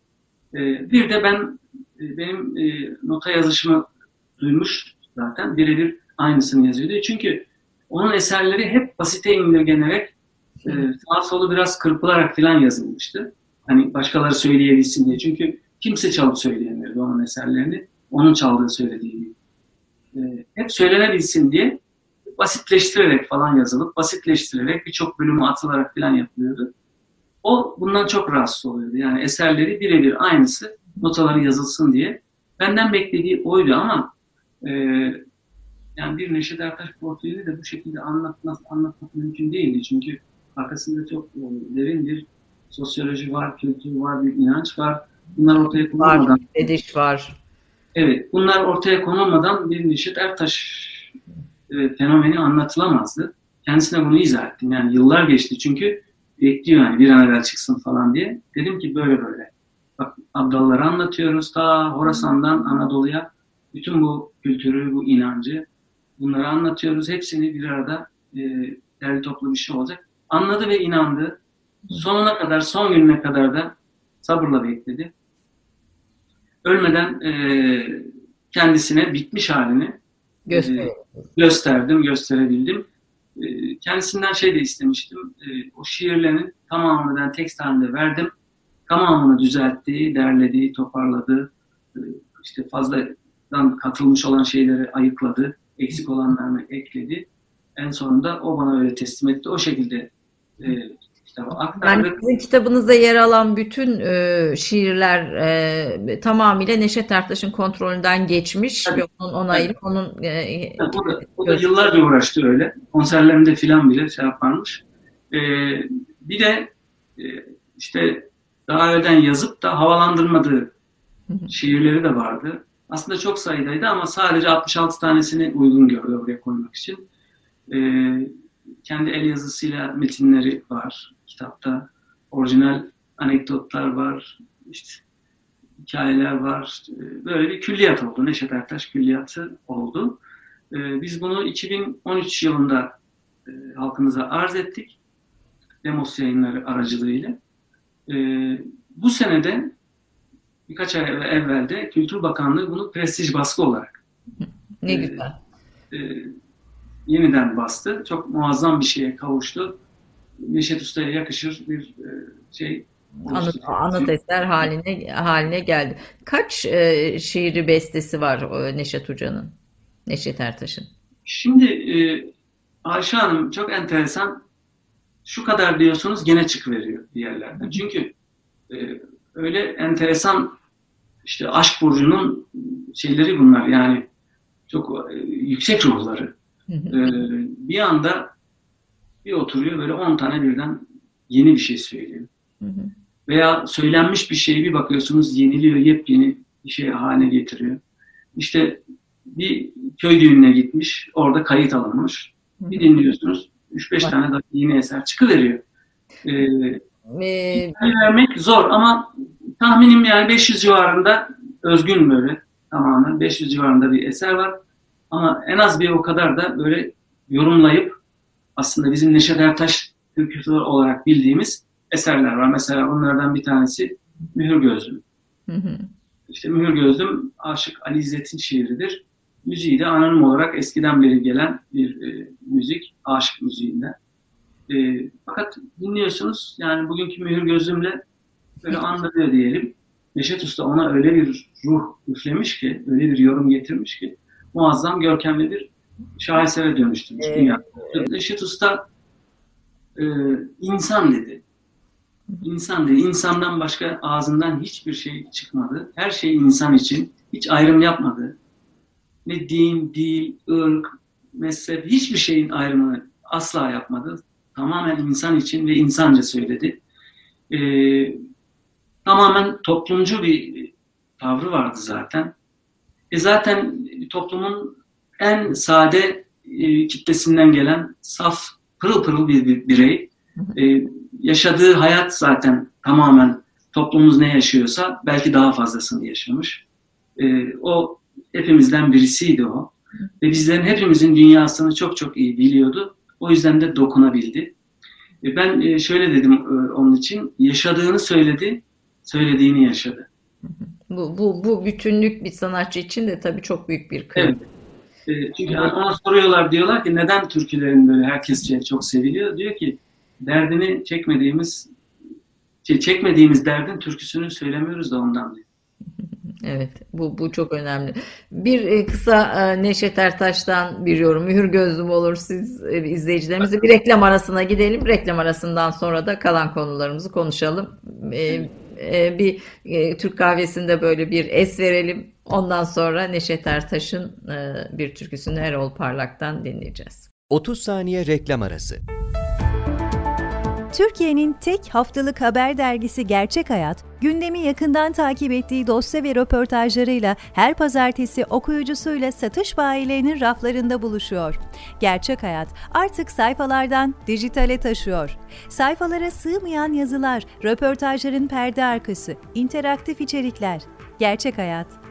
B: E, bir de ben e, benim e, nota yazışımı duymuş zaten. Birebir aynısını yazıyordu. Çünkü onun eserleri hep basite indirgenerek e, sağ solu biraz kırpılarak falan yazılmıştı. Hani başkaları söyleyebilsin diye. Çünkü kimse çalıp söyleyemiyordu onun eserlerini. Onun çaldığı söylediği gibi. E, hep söylenebilsin diye basitleştirerek falan yazılıp, basitleştirerek birçok bölümü atılarak falan yapılıyordu. O bundan çok rahatsız oluyordu. Yani eserleri birebir aynısı notaları yazılsın diye. Benden beklediği oydu ama e, yani bir Neşet Ertaş portföyünü de bu şekilde anlatmak, anlatmak mümkün değildi. Çünkü arkasında çok e, derin bir sosyoloji var, kültür var, bir inanç var. Bunlar ortaya konulmadan... Var,
A: ediş var.
B: Evet, bunlar ortaya konulmadan bir Neşet Ertaş e, fenomeni anlatılamazdı. Kendisine bunu izah ettim. Yani yıllar geçti çünkü bekliyor yani bir an evvel çıksın falan diye. Dedim ki böyle böyle. Bak Abdalları anlatıyoruz ta Horasan'dan Anadolu'ya bütün bu kültürü, bu inancı bunları anlatıyoruz. Hepsini bir arada e, derli toplu bir şey olacak. Anladı ve inandı. Sonuna kadar, son gününe kadar da sabırla bekledi. Ölmeden e, kendisine bitmiş halini
A: e,
B: gösterdim, gösterebildim. E, kendisinden şey de istemiştim. E, o şiirlerin tamamını ben tekst halinde verdim tamamını düzeltti, derledi, toparladı. Ee, işte fazladan katılmış olan şeyleri ayıkladı, eksik olanlarını ekledi. En sonunda o bana öyle teslim etti. O şekilde e, kitabı.
A: Yani sizin kitabınızda yer alan bütün e, şiirler e, tamamıyla Neşet Ertaş'ın kontrolünden geçmiş Tabii. ve onun onayıyla evet. onun e,
B: o, da, o da yıllarca uğraştı öyle. Konserlerinde filan bile şey yaparmış. E, bir de e, işte daha önceden yazıp da havalandırmadığı şiirleri de vardı. aslında çok sayıdaydı ama sadece 66 tanesini uygun gördü oraya koymak için. E, kendi el yazısıyla metinleri var kitapta. Orijinal anekdotlar var, işte hikayeler var. Böyle bir külliyat oldu. Neşet Ertaş külliyatı oldu. E, biz bunu 2013 yılında e, halkımıza arz ettik. Demos yayınları aracılığıyla. E, bu senede birkaç ay evvelde Kültür Bakanlığı bunu prestij baskı olarak
A: ne güzel.
B: E, yeniden bastı. Çok muazzam bir şeye kavuştu. Neşet Usta'ya yakışır bir e, şey
A: Anıt, anıt eser haline haline geldi. Kaç e, şiiri bestesi var e, Neşet Hoca'nın? Neşet Ertaş'ın.
B: Şimdi e, Ayşe Hanım çok enteresan. Şu kadar diyorsunuz gene çıkıveriyor bir yerlerden. Çünkü e, öyle enteresan işte aşk burcunun şeyleri bunlar yani çok e, yüksek ruhları. e, bir anda bir oturuyor böyle 10 tane birden yeni bir şey söylüyor. Veya söylenmiş bir şeyi bir bakıyorsunuz yeniliyor, yepyeni bir şey haline getiriyor. İşte bir köy düğününe gitmiş, orada kayıt alınmış. Bir dinliyorsunuz, 3-5 tane daha yeni eser çıkıveriyor. Ee, ee, vermek zor ama tahminim yani 500 civarında özgün böyle tamamen 500 civarında bir eser var. Ama en az bir o kadar da böyle yorumlayıp aslında bizim Neşet Ertaş türküsü olarak bildiğimiz eserler var. Mesela onlardan bir tanesi Mühür Gözlüm. Hı hı. İşte Mühür Gözlüm Aşık Ali İzzet'in şiiridir. Müziği de anonim olarak eskiden beri gelen bir e, müzik, aşık müziğinden. E, fakat dinliyorsunuz yani bugünkü Mühür Gözlüm'le böyle andırıyor diyelim. Neşet Usta ona öyle bir ruh üflemiş ki, öyle bir yorum getirmiş ki muazzam, görkemli bir şahesere dönüştürmüş evet. dünya. Neşet Usta e, insan dedi. İnsan dedi. İnsandan başka ağzından hiçbir şey çıkmadı. Her şey insan için. Hiç ayrım yapmadı. Ne din, dil, ırk, mezhep hiçbir şeyin ayrımını asla yapmadı. Tamamen insan için ve insanca söyledi. Ee, tamamen toplumcu bir tavrı vardı zaten. E zaten toplumun en sade e, kitlesinden gelen saf, pırıl pırıl bir, bir birey. E, yaşadığı hayat zaten tamamen toplumumuz ne yaşıyorsa belki daha fazlasını yaşamış. E, o hepimizden birisiydi o. Ve bizlerin hepimizin dünyasını çok çok iyi biliyordu. O yüzden de dokunabildi. E, ben e, şöyle dedim e, onun için, yaşadığını söyledi, söylediğini yaşadı.
A: Bu, bu, bu bütünlük bir sanatçı için de tabii çok büyük bir kıymet.
B: Evet. Çünkü ona soruyorlar diyorlar ki neden türkülerin böyle herkesçe çok seviliyor? Diyor ki derdini çekmediğimiz şey, çekmediğimiz derdin türküsünü söylemiyoruz da ondan diyor.
A: Evet, bu, bu çok önemli. Bir e, kısa e, Neşet Ertaş'tan bir yorum. Mühür gözlüm olur siz e, izleyicilerimize. Bir reklam arasına gidelim. Reklam arasından sonra da kalan konularımızı konuşalım. Bir Türk kahvesinde böyle bir es verelim. Ondan sonra Neşet Ertaş'ın bir türküsünü Erol Parlak'tan dinleyeceğiz.
D: 30 saniye reklam arası.
E: Türkiye'nin tek haftalık haber dergisi Gerçek Hayat, gündemi yakından takip ettiği dosya ve röportajlarıyla her pazartesi okuyucusuyla satış bayilerinin raflarında buluşuyor. Gerçek Hayat artık sayfalardan dijitale taşıyor. Sayfalara sığmayan yazılar, röportajların perde arkası, interaktif içerikler. Gerçek Hayat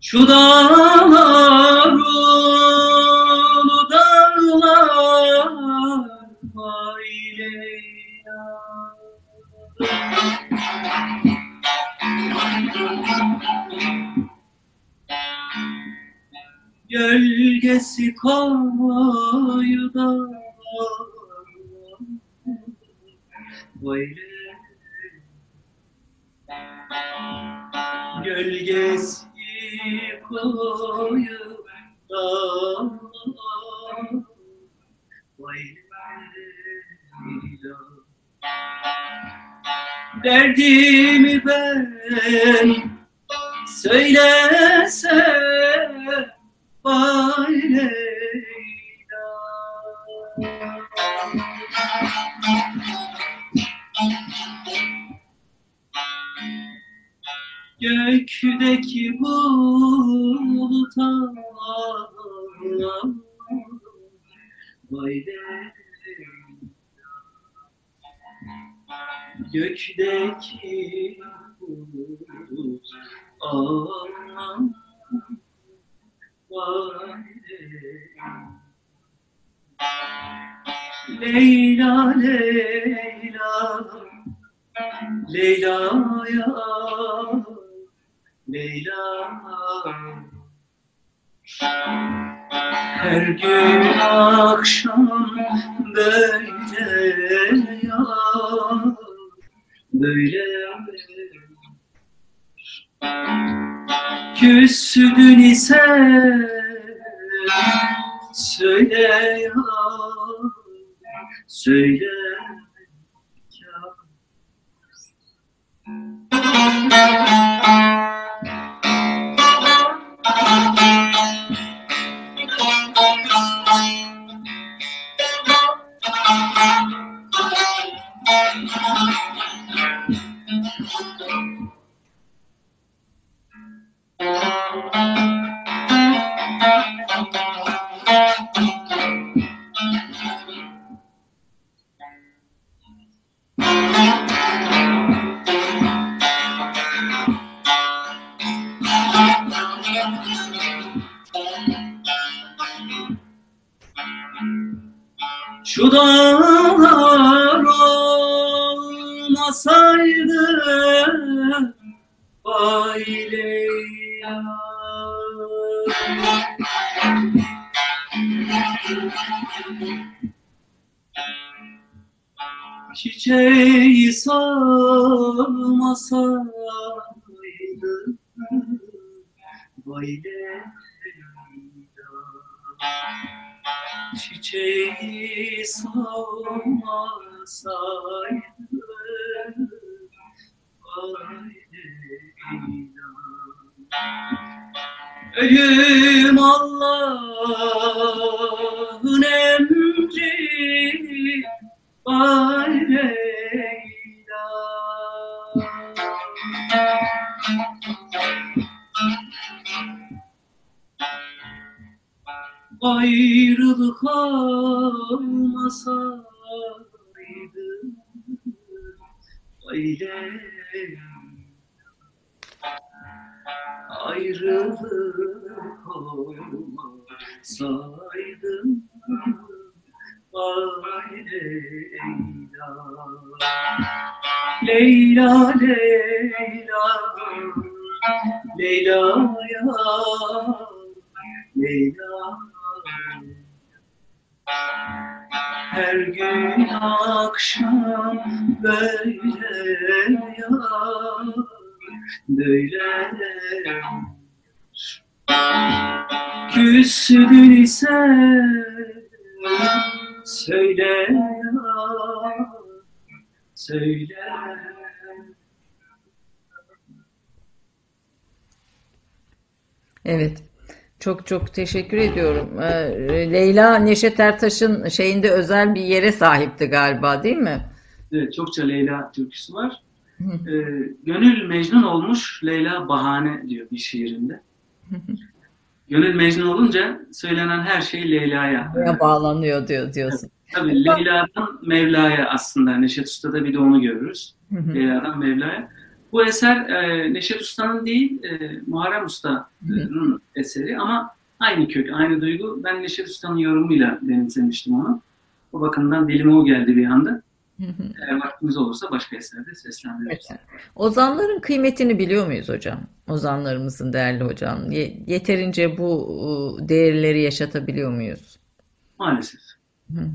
B: Şu dağlar ulu dağlar gölgesi koyuda Böyle gölgesi koyuda Leyla Derdimi ben söylesem Vay Gökteki bulutlar Vay Leyla Gökteki bulut Aman Vay Leyla Leyla. Leyla'ya Leyla. Her gün akşam böyle ya Böyle Küstün ise söyle ya söyle ya Şu dağlar olmasaydı Vay Leyla Çiçeği salmasaydı Vay Leyla Çiçeği Christmas. Olmasaydı vay Leyla. Leyla Leyla. Leyla ya Leyla. Her gün akşam böyle ya böyle küsdün ise söyle söyle
A: Evet. Çok çok teşekkür ediyorum. Ee, Leyla Neşet Ertaş'ın şeyinde özel bir yere sahipti galiba değil mi?
B: Evet, çokça Leyla türküsü var. Ee, Gönül Mecnun olmuş, Leyla bahane diyor bir şiirinde. Gönül Mecnun olunca söylenen her şey Leyla'ya.
A: Buraya bağlanıyor diyor diyorsun.
B: Tabii Leyla'dan Mevla'ya aslında Neşet Usta'da bir de onu görürüz.
A: Hı hı.
B: Leyla'dan Mevla'ya. Bu eser e, Neşet Usta'nın değil, e, Muharrem Usta'nın eseri ama aynı kök, aynı duygu. Ben Neşet Usta'nın yorumuyla benimsemiştim onu. O bakımdan dilime o geldi bir anda. Eğer vaktimiz olursa başka eserde seslendiririz.
A: Evet. Ozanların kıymetini biliyor muyuz hocam? Ozanlarımızın değerli hocam. Yeterince bu değerleri yaşatabiliyor muyuz?
B: Maalesef. Hı hı.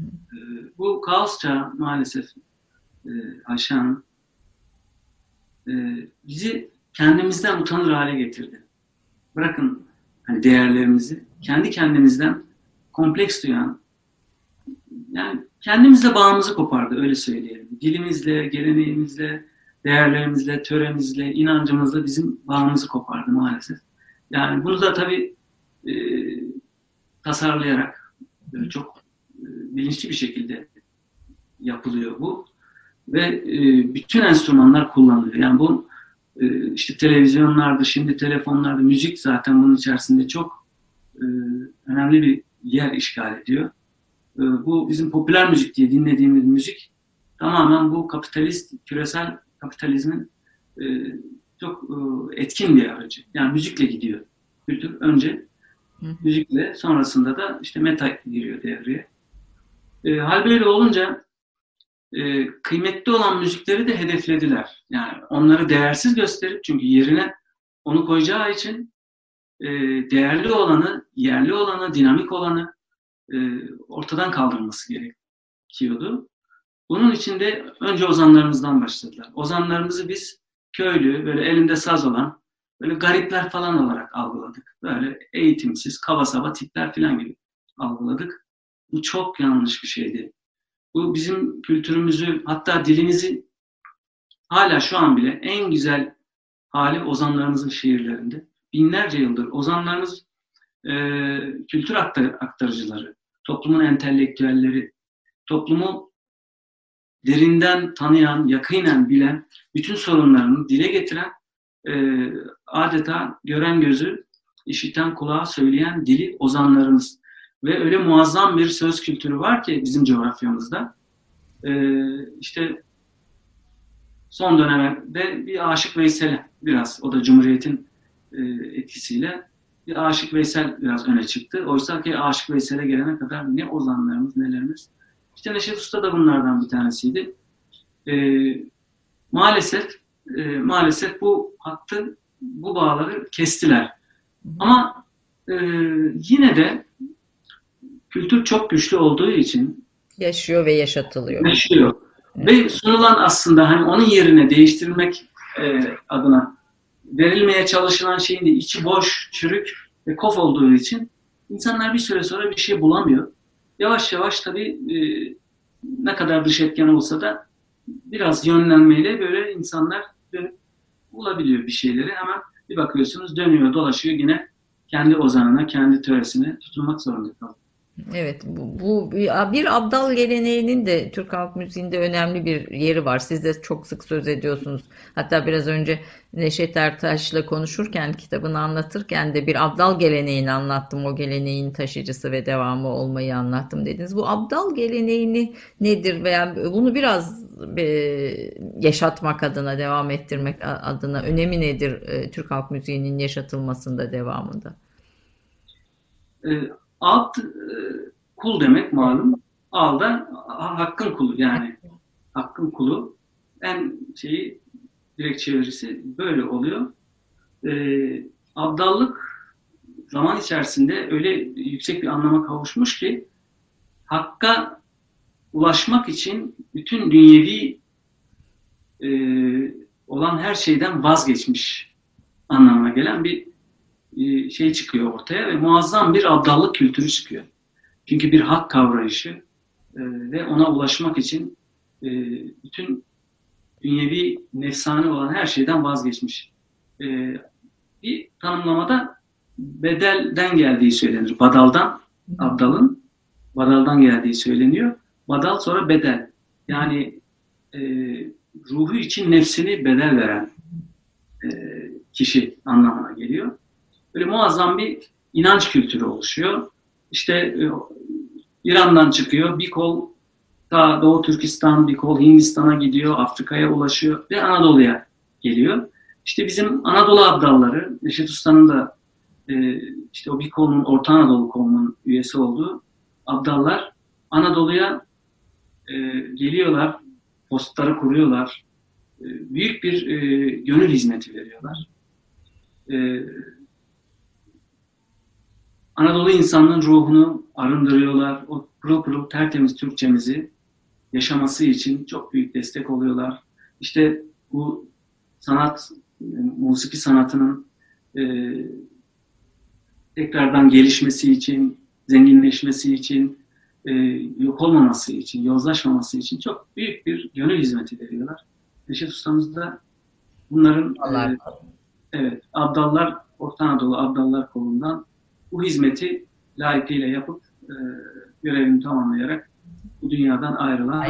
B: Bu kaos çağı maalesef Ayşe Hanım bizi kendimizden utanır hale getirdi. Bırakın hani değerlerimizi, kendi kendimizden kompleks duyan, yani kendimizle bağımızı kopardı öyle söyleyelim. Dilimizle, geleneğimizle, değerlerimizle, töremizle, inancımızla bizim bağımızı kopardı maalesef. Yani bunu da tabii e, tasarlayarak böyle çok e, bilinçli bir şekilde yapılıyor bu. Ve e, bütün enstrümanlar kullanılıyor. Yani bu e, işte televizyonlarda, şimdi telefonlarda, müzik zaten bunun içerisinde çok e, önemli bir yer işgal ediyor. E, bu bizim popüler müzik diye dinlediğimiz müzik tamamen bu kapitalist, küresel kapitalizmin e, çok e, etkin bir aracı. Yani müzikle gidiyor kültür. Önce müzikle, sonrasında da işte meta giriyor devreye. E, hal böyle olunca e, kıymetli olan müzikleri de hedeflediler. Yani onları değersiz gösterip çünkü yerine onu koyacağı için e, değerli olanı, yerli olanı, dinamik olanı e, ortadan kaldırılması gerekiyordu. Bunun için de önce ozanlarımızdan başladılar. Ozanlarımızı biz köylü, böyle elinde saz olan, böyle garipler falan olarak algıladık. Böyle eğitimsiz, kaba saba tipler falan gibi algıladık. Bu çok yanlış bir şeydi. Bu bizim kültürümüzü, hatta dilimizi hala şu an bile en güzel hali ozanlarımızın şiirlerinde. Binlerce yıldır ozanlarımız e, kültür aktar, aktarıcıları, toplumun entelektüelleri, toplumu derinden tanıyan, yakinen bilen, bütün sorunlarını dile getiren, e, adeta gören gözü, işiten kulağa söyleyen dili ozanlarımız. Ve öyle muazzam bir söz kültürü var ki bizim coğrafyamızda. Ee, işte son dönemde bir Aşık Veysel'e biraz, o da Cumhuriyet'in e, etkisiyle bir Aşık Veysel biraz öne çıktı. Oysa ki Aşık Veysel'e gelene kadar ne ozanlarımız, nelerimiz. İşte Neşet Usta da bunlardan bir tanesiydi. Ee, maalesef e, maalesef bu hattı, bu bağları kestiler. Ama e, yine de kültür çok güçlü olduğu için
A: yaşıyor ve yaşatılıyor.
B: Yaşıyor. Evet. Ve sunulan aslında hani onun yerine değiştirmek e, adına verilmeye çalışılan şeyin de içi boş, çürük ve kof olduğu için insanlar bir süre sonra bir şey bulamıyor. Yavaş yavaş tabii e, ne kadar dış etken olsa da biraz yönlenmeyle böyle insanlar dönüp bulabiliyor bir şeyleri. Hemen bir bakıyorsunuz dönüyor, dolaşıyor yine kendi ozanına, kendi töresine tutulmak zorunda kalıyor.
A: Evet, bu, bu bir abdal geleneğinin de Türk halk müziğinde önemli bir yeri var. Siz de çok sık söz ediyorsunuz. Hatta biraz önce Neşet Ertaş'la konuşurken, kitabını anlatırken de bir abdal geleneğini anlattım. O geleneğin taşıyıcısı ve devamı olmayı anlattım dediniz. Bu abdal geleneğini nedir veya bunu biraz e, yaşatmak adına, devam ettirmek adına önemi nedir e, Türk halk müziğinin yaşatılmasında, devamında?
B: Alt e, kul demek malum. Al da hakkın kulu yani. Hakkın kulu. En şeyi direkt çevirisi böyle oluyor. E, abdallık zaman içerisinde öyle yüksek bir anlama kavuşmuş ki hakka ulaşmak için bütün dünyevi e, olan her şeyden vazgeçmiş anlamına gelen bir şey çıkıyor ortaya ve muazzam bir abdallık kültürü çıkıyor. Çünkü bir hak kavrayışı e, ve ona ulaşmak için e, bütün dünyevi nefsane olan her şeyden vazgeçmiş. Bir tanımlamada bedelden geldiği söylenir. Badaldan, abdalın badaldan geldiği söyleniyor. Badal sonra bedel. Yani e, ruhu için nefsini bedel veren e, kişi anlamına geliyor böyle muazzam bir inanç kültürü oluşuyor. İşte e, İran'dan çıkıyor, bir kol ta Doğu Türkistan, bir kol Hindistan'a gidiyor, Afrika'ya ulaşıyor ve Anadolu'ya geliyor. İşte bizim Anadolu abdalları, Neşet Usta'nın da e, işte o bir kolun, Orta Anadolu kolunun üyesi olduğu abdallar Anadolu'ya e, geliyorlar. postları kuruyorlar. Büyük bir e, gönül hizmeti veriyorlar. Anadolu insanının ruhunu arındırıyorlar. O pırıl pırıl tertemiz Türkçemizi yaşaması için çok büyük destek oluyorlar. İşte bu sanat, musiki sanatının e, tekrardan gelişmesi için, zenginleşmesi için, e, yok olmaması için, yozlaşmaması için çok büyük bir gönül hizmeti veriyorlar. Neşet Ustamız da bunların
A: Allah
B: e, evet, Abdallar, Orta Anadolu Abdallar kolundan bu hizmeti layıkıyla yapıp e, görevini tamamlayarak bu dünyadan ayrılan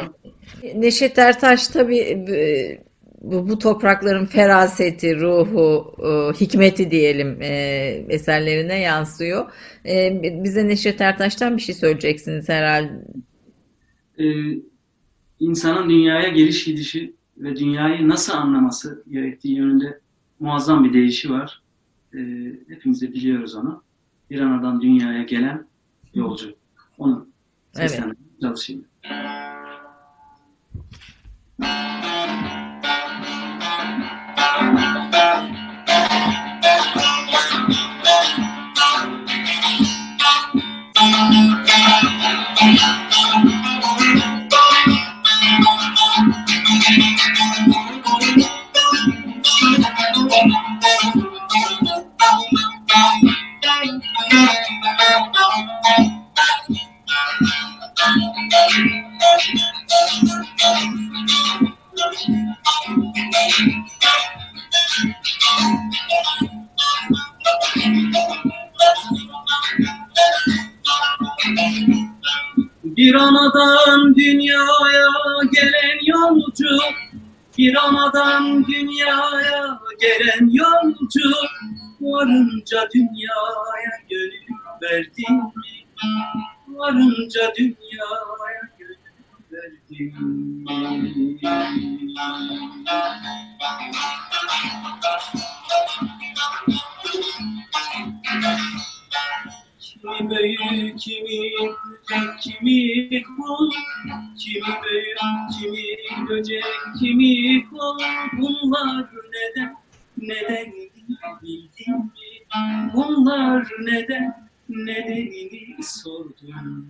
A: Neşet Ertaş tabii e, bu, bu toprakların feraseti, ruhu, e, hikmeti diyelim e, eserlerine yansıyor. E, bize Neşet Ertaş'tan bir şey söyleyeceksiniz herhalde.
B: e, insanın dünyaya geliş gidişi ve dünyayı nasıl anlaması gerektiği yönünde muazzam bir deyişi var. E, hepimiz de biliyoruz onu. Bir anadan dünyaya gelen yolcu. Onu seslendirmeye çalışayım. Bir mi? Varınca dünyaya gönül verdin mi? Kimi büyük, kimi böcek, kimi kul Kimi büyük, kimi böcek, kimi kul Bunlar neden, neden bildin mi? Bunlar neden, nedenini sordum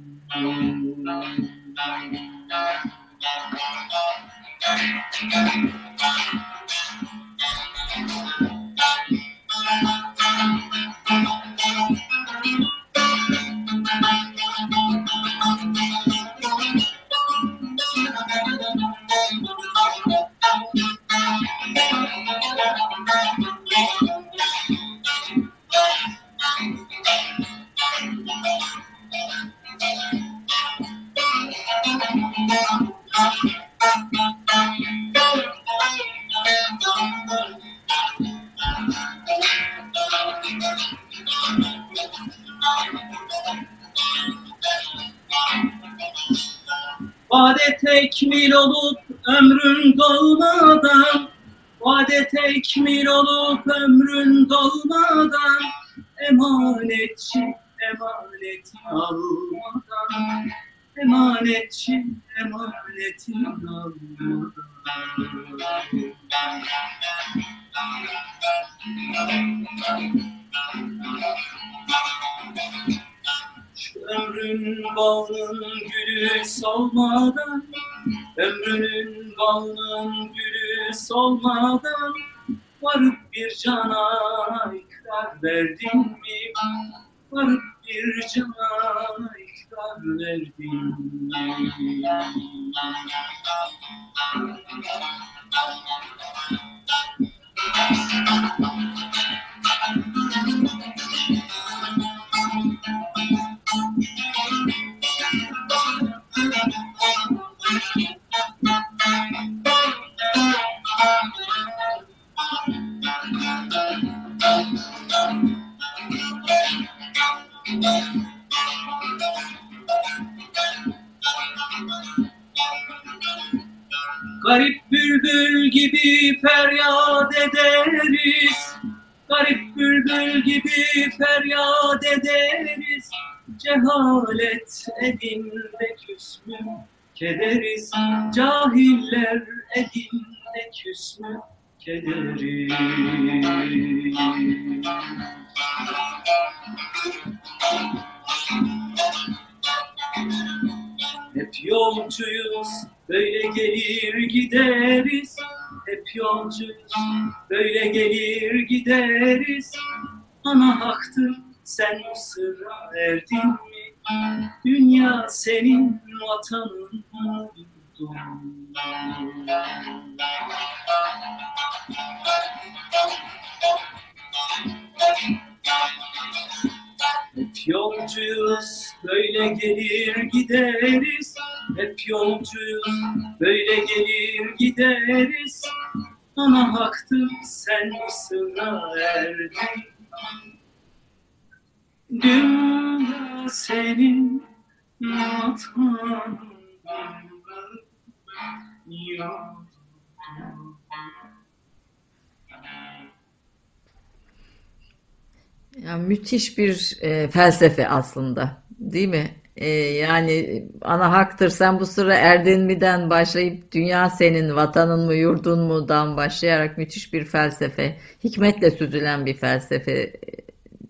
B: Vade tekmil olup ömrün dolmadan Vade tekmil olup ömrün dolmadan Emanetçi emanetin almadan Emanetçi emanetin almadan Şu ömrün bağının gülü solmadan Ömrünün bağının gülü solmadan Varıp bir cana ikrar verdin mi? Varıp bir cana verdin mi? Kederiz Cahiller elinde küsmü kederiz Hep yolcuyuz, böyle gelir gideriz. Hep yolcuyuz, böyle gelir gideriz. Ana haktır, sen o sırra erdin? Dünya senin vatanın yurdun. Hep yolcuyuz, böyle gelir gideriz. Hep yolcuyuz, böyle gelir gideriz. Ana haktır, sen sıra erdin. Dünya senin vatanın
A: müthiş bir e, felsefe aslında, değil mi? E, yani ana haktır sen bu sıra erdin mi'den başlayıp dünya senin vatanın mı yurdun mu'dan başlayarak müthiş bir felsefe, hikmetle süzülen bir felsefe, e,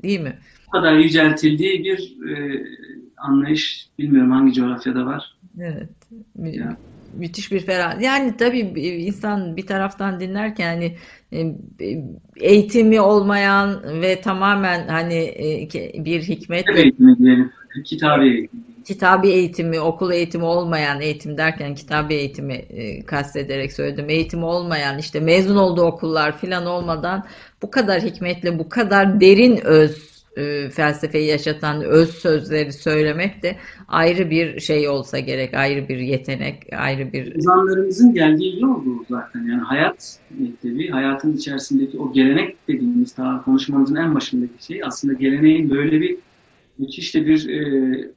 A: değil mi?
B: Bu kadar yüceltildiği bir e, anlayış bilmiyorum hangi coğrafyada var.
A: Evet.
B: Ya.
A: Müthiş bir ferah. Yani tabii insan bir taraftan dinlerken hani e, eğitimi olmayan ve tamamen hani e, bir
B: Kitap
A: hikmetle
B: eğitimi diyelim. Kitabi eğitimi.
A: Kitabi eğitimi, okul eğitimi olmayan eğitim derken kitabi eğitimi e, kastederek söyledim. Eğitimi olmayan işte mezun olduğu okullar filan olmadan bu kadar hikmetle, bu kadar derin öz e, felsefeyi yaşatan öz sözleri söylemek de ayrı bir şey olsa gerek, ayrı bir yetenek, ayrı bir
B: Ozanlarımızın geldiği yol bu zaten. Yani hayat mektebi, hayatın içerisindeki o gelenek dediğimiz daha konuşmamızın en başındaki şey aslında geleneğin böyle bir müthiş de bir e,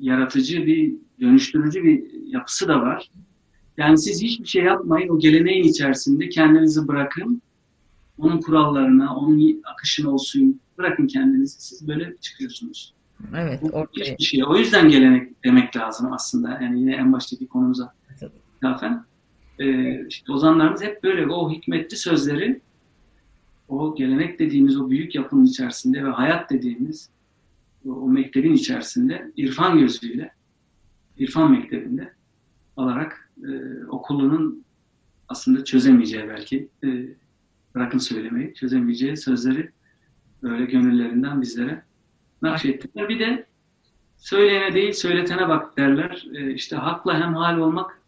B: yaratıcı, bir dönüştürücü bir yapısı da var. Yani siz hiçbir şey yapmayın, o geleneğin içerisinde kendinizi bırakın. Onun kurallarına, onun akışına olsun. Bırakın kendinizi. Siz böyle çıkıyorsunuz.
A: evet ortaya
B: hiçbir şey. O yüzden gelenek demek lazım aslında. Yani yine en baştaki konumuza ithafen. Ee, işte ozanlarımız hep böyle o hikmetli sözleri o gelenek dediğimiz o büyük yapının içerisinde ve hayat dediğimiz o, o mektebin içerisinde irfan gözüyle irfan mektebinde alarak e, okulunun aslında çözemeyeceği belki e, bırakın söylemeyi çözemeyeceği sözleri böyle gönüllerinden bizlere nakşettiler. Bir de söyleyene değil söyletene bak derler. E, işte hakla hemhal olmak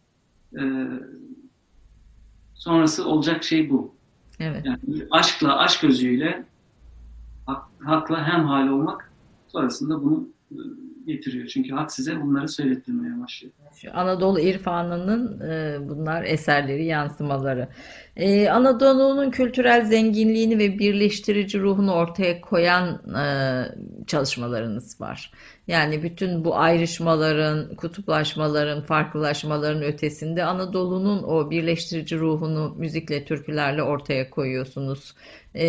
B: e, sonrası olacak şey bu.
A: evet.
B: Yani aşkla, aşk gözüyle hak, hakla hemhal olmak sonrasında bunu e, getiriyor. Çünkü hak size bunları söylettirmeye başlıyor.
A: Şu Anadolu irfanının e, bunlar eserleri, yansımaları. E, Anadolu'nun kültürel zenginliğini ve birleştirici ruhunu ortaya koyan e, çalışmalarınız var. Yani bütün bu ayrışmaların, kutuplaşmaların, farklılaşmaların ötesinde Anadolu'nun o birleştirici ruhunu müzikle, türkülerle ortaya koyuyorsunuz. E,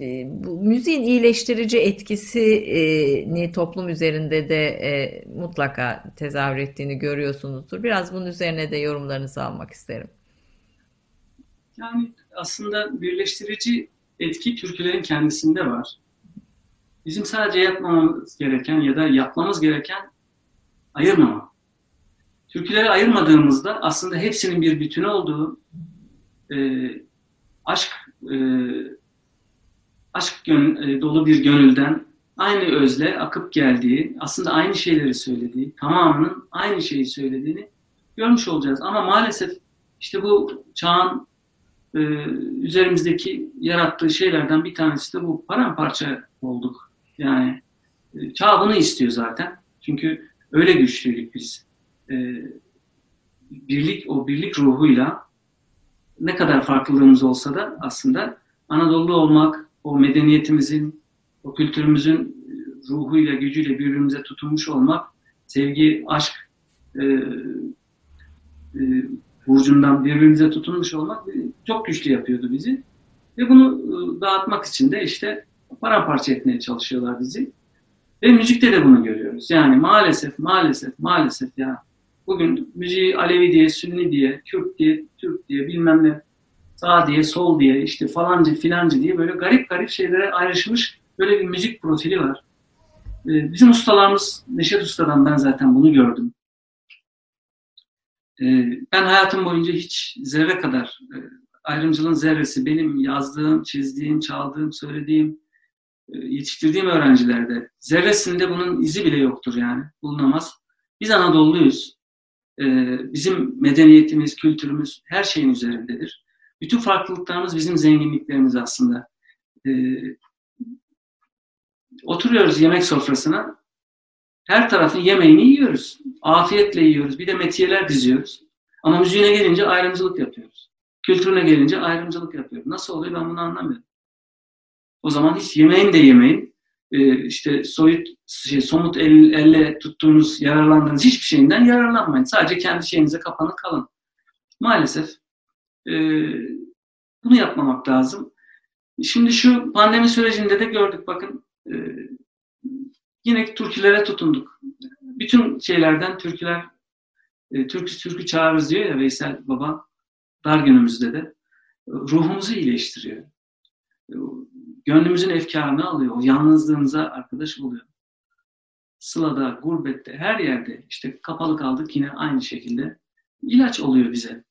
A: e, bu müziğin iyileştirici etkisini toplum üzerinde de e, mutlaka tezahür ettiğini görüyorsunuzdur. Biraz bunun üzerine de yorumlarınızı almak isterim.
B: Yani aslında birleştirici etki türkülerin kendisinde var. Bizim sadece yapmamamız gereken ya da yapmamız gereken ayırmama. Türküleri ayırmadığımızda aslında hepsinin bir bütünü olduğu e, aşk e, aşk gön- e, dolu bir gönülden aynı özle akıp geldiği, aslında aynı şeyleri söylediği, tamamının aynı şeyi söylediğini görmüş olacağız. Ama maalesef işte bu çağın e, üzerimizdeki yarattığı şeylerden bir tanesi de bu paramparça olduk. Yani e, çağ bunu istiyor zaten. Çünkü öyle güçlüydük biz. E, birlik o birlik ruhuyla ne kadar farklılığımız olsa da aslında Anadolu olmak, o medeniyetimizin, o kültürümüzün ruhuyla, gücüyle birbirimize tutunmuş olmak, sevgi, aşk e, e, burcundan birbirimize tutunmuş olmak çok güçlü yapıyordu bizi. Ve bunu e, dağıtmak için de işte paramparça etmeye çalışıyorlar bizi. Ve müzikte de bunu görüyoruz. Yani maalesef, maalesef, maalesef ya Bugün müziği Alevi diye, Sünni diye, Kürt diye, Türk diye bilmem ne sağ diye, sol diye, işte falancı filancı diye böyle garip garip şeylere ayrışmış böyle bir müzik profili var. Ee, bizim ustalarımız, Neşet Usta'dan ben zaten bunu gördüm. Ee, ben hayatım boyunca hiç zerre kadar e, ayrımcılığın zerresi benim yazdığım, çizdiğim, çaldığım, söylediğim, yetiştirdiğim öğrencilerde zerresinde bunun izi bile yoktur yani bulunamaz. Biz Anadolu'luyuz. Ee, bizim medeniyetimiz, kültürümüz her şeyin üzerindedir. Bütün farklılıklarımız bizim zenginliklerimiz aslında. Ee, oturuyoruz yemek sofrasına. Her tarafın yemeğini yiyoruz. Afiyetle yiyoruz. Bir de metiyeler diziyoruz. Ama müziğine gelince ayrımcılık yapıyoruz. Kültürüne gelince ayrımcılık yapıyoruz. Nasıl oluyor ben bunu anlamıyorum. O zaman hiç yemeğin de yemeyin. Ee, işte soyut, şey, somut el, elle tuttuğunuz, yararlandığınız hiçbir şeyinden yararlanmayın. Sadece kendi şeyinize kapanık kalın. Maalesef e, bunu yapmamak lazım. Şimdi şu pandemi sürecinde de gördük bakın e, yine türkülere tutunduk. Bütün şeylerden türküler e, türkü türkü çağırırız diyor ya Veysel Baba dar günümüzde de ruhumuzu iyileştiriyor. Gönlümüzün efkarını alıyor. O yalnızlığımıza arkadaş oluyor. Sılada, gurbette, her yerde işte kapalı kaldık yine aynı şekilde ilaç oluyor bize.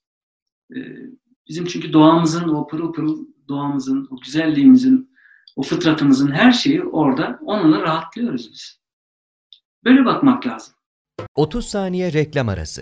B: Bizim çünkü doğamızın, o pırıl pırıl doğamızın, o güzelliğimizin, o fıtratımızın her şeyi orada. Onunla rahatlıyoruz biz. Böyle bakmak lazım.
D: 30 saniye reklam arası.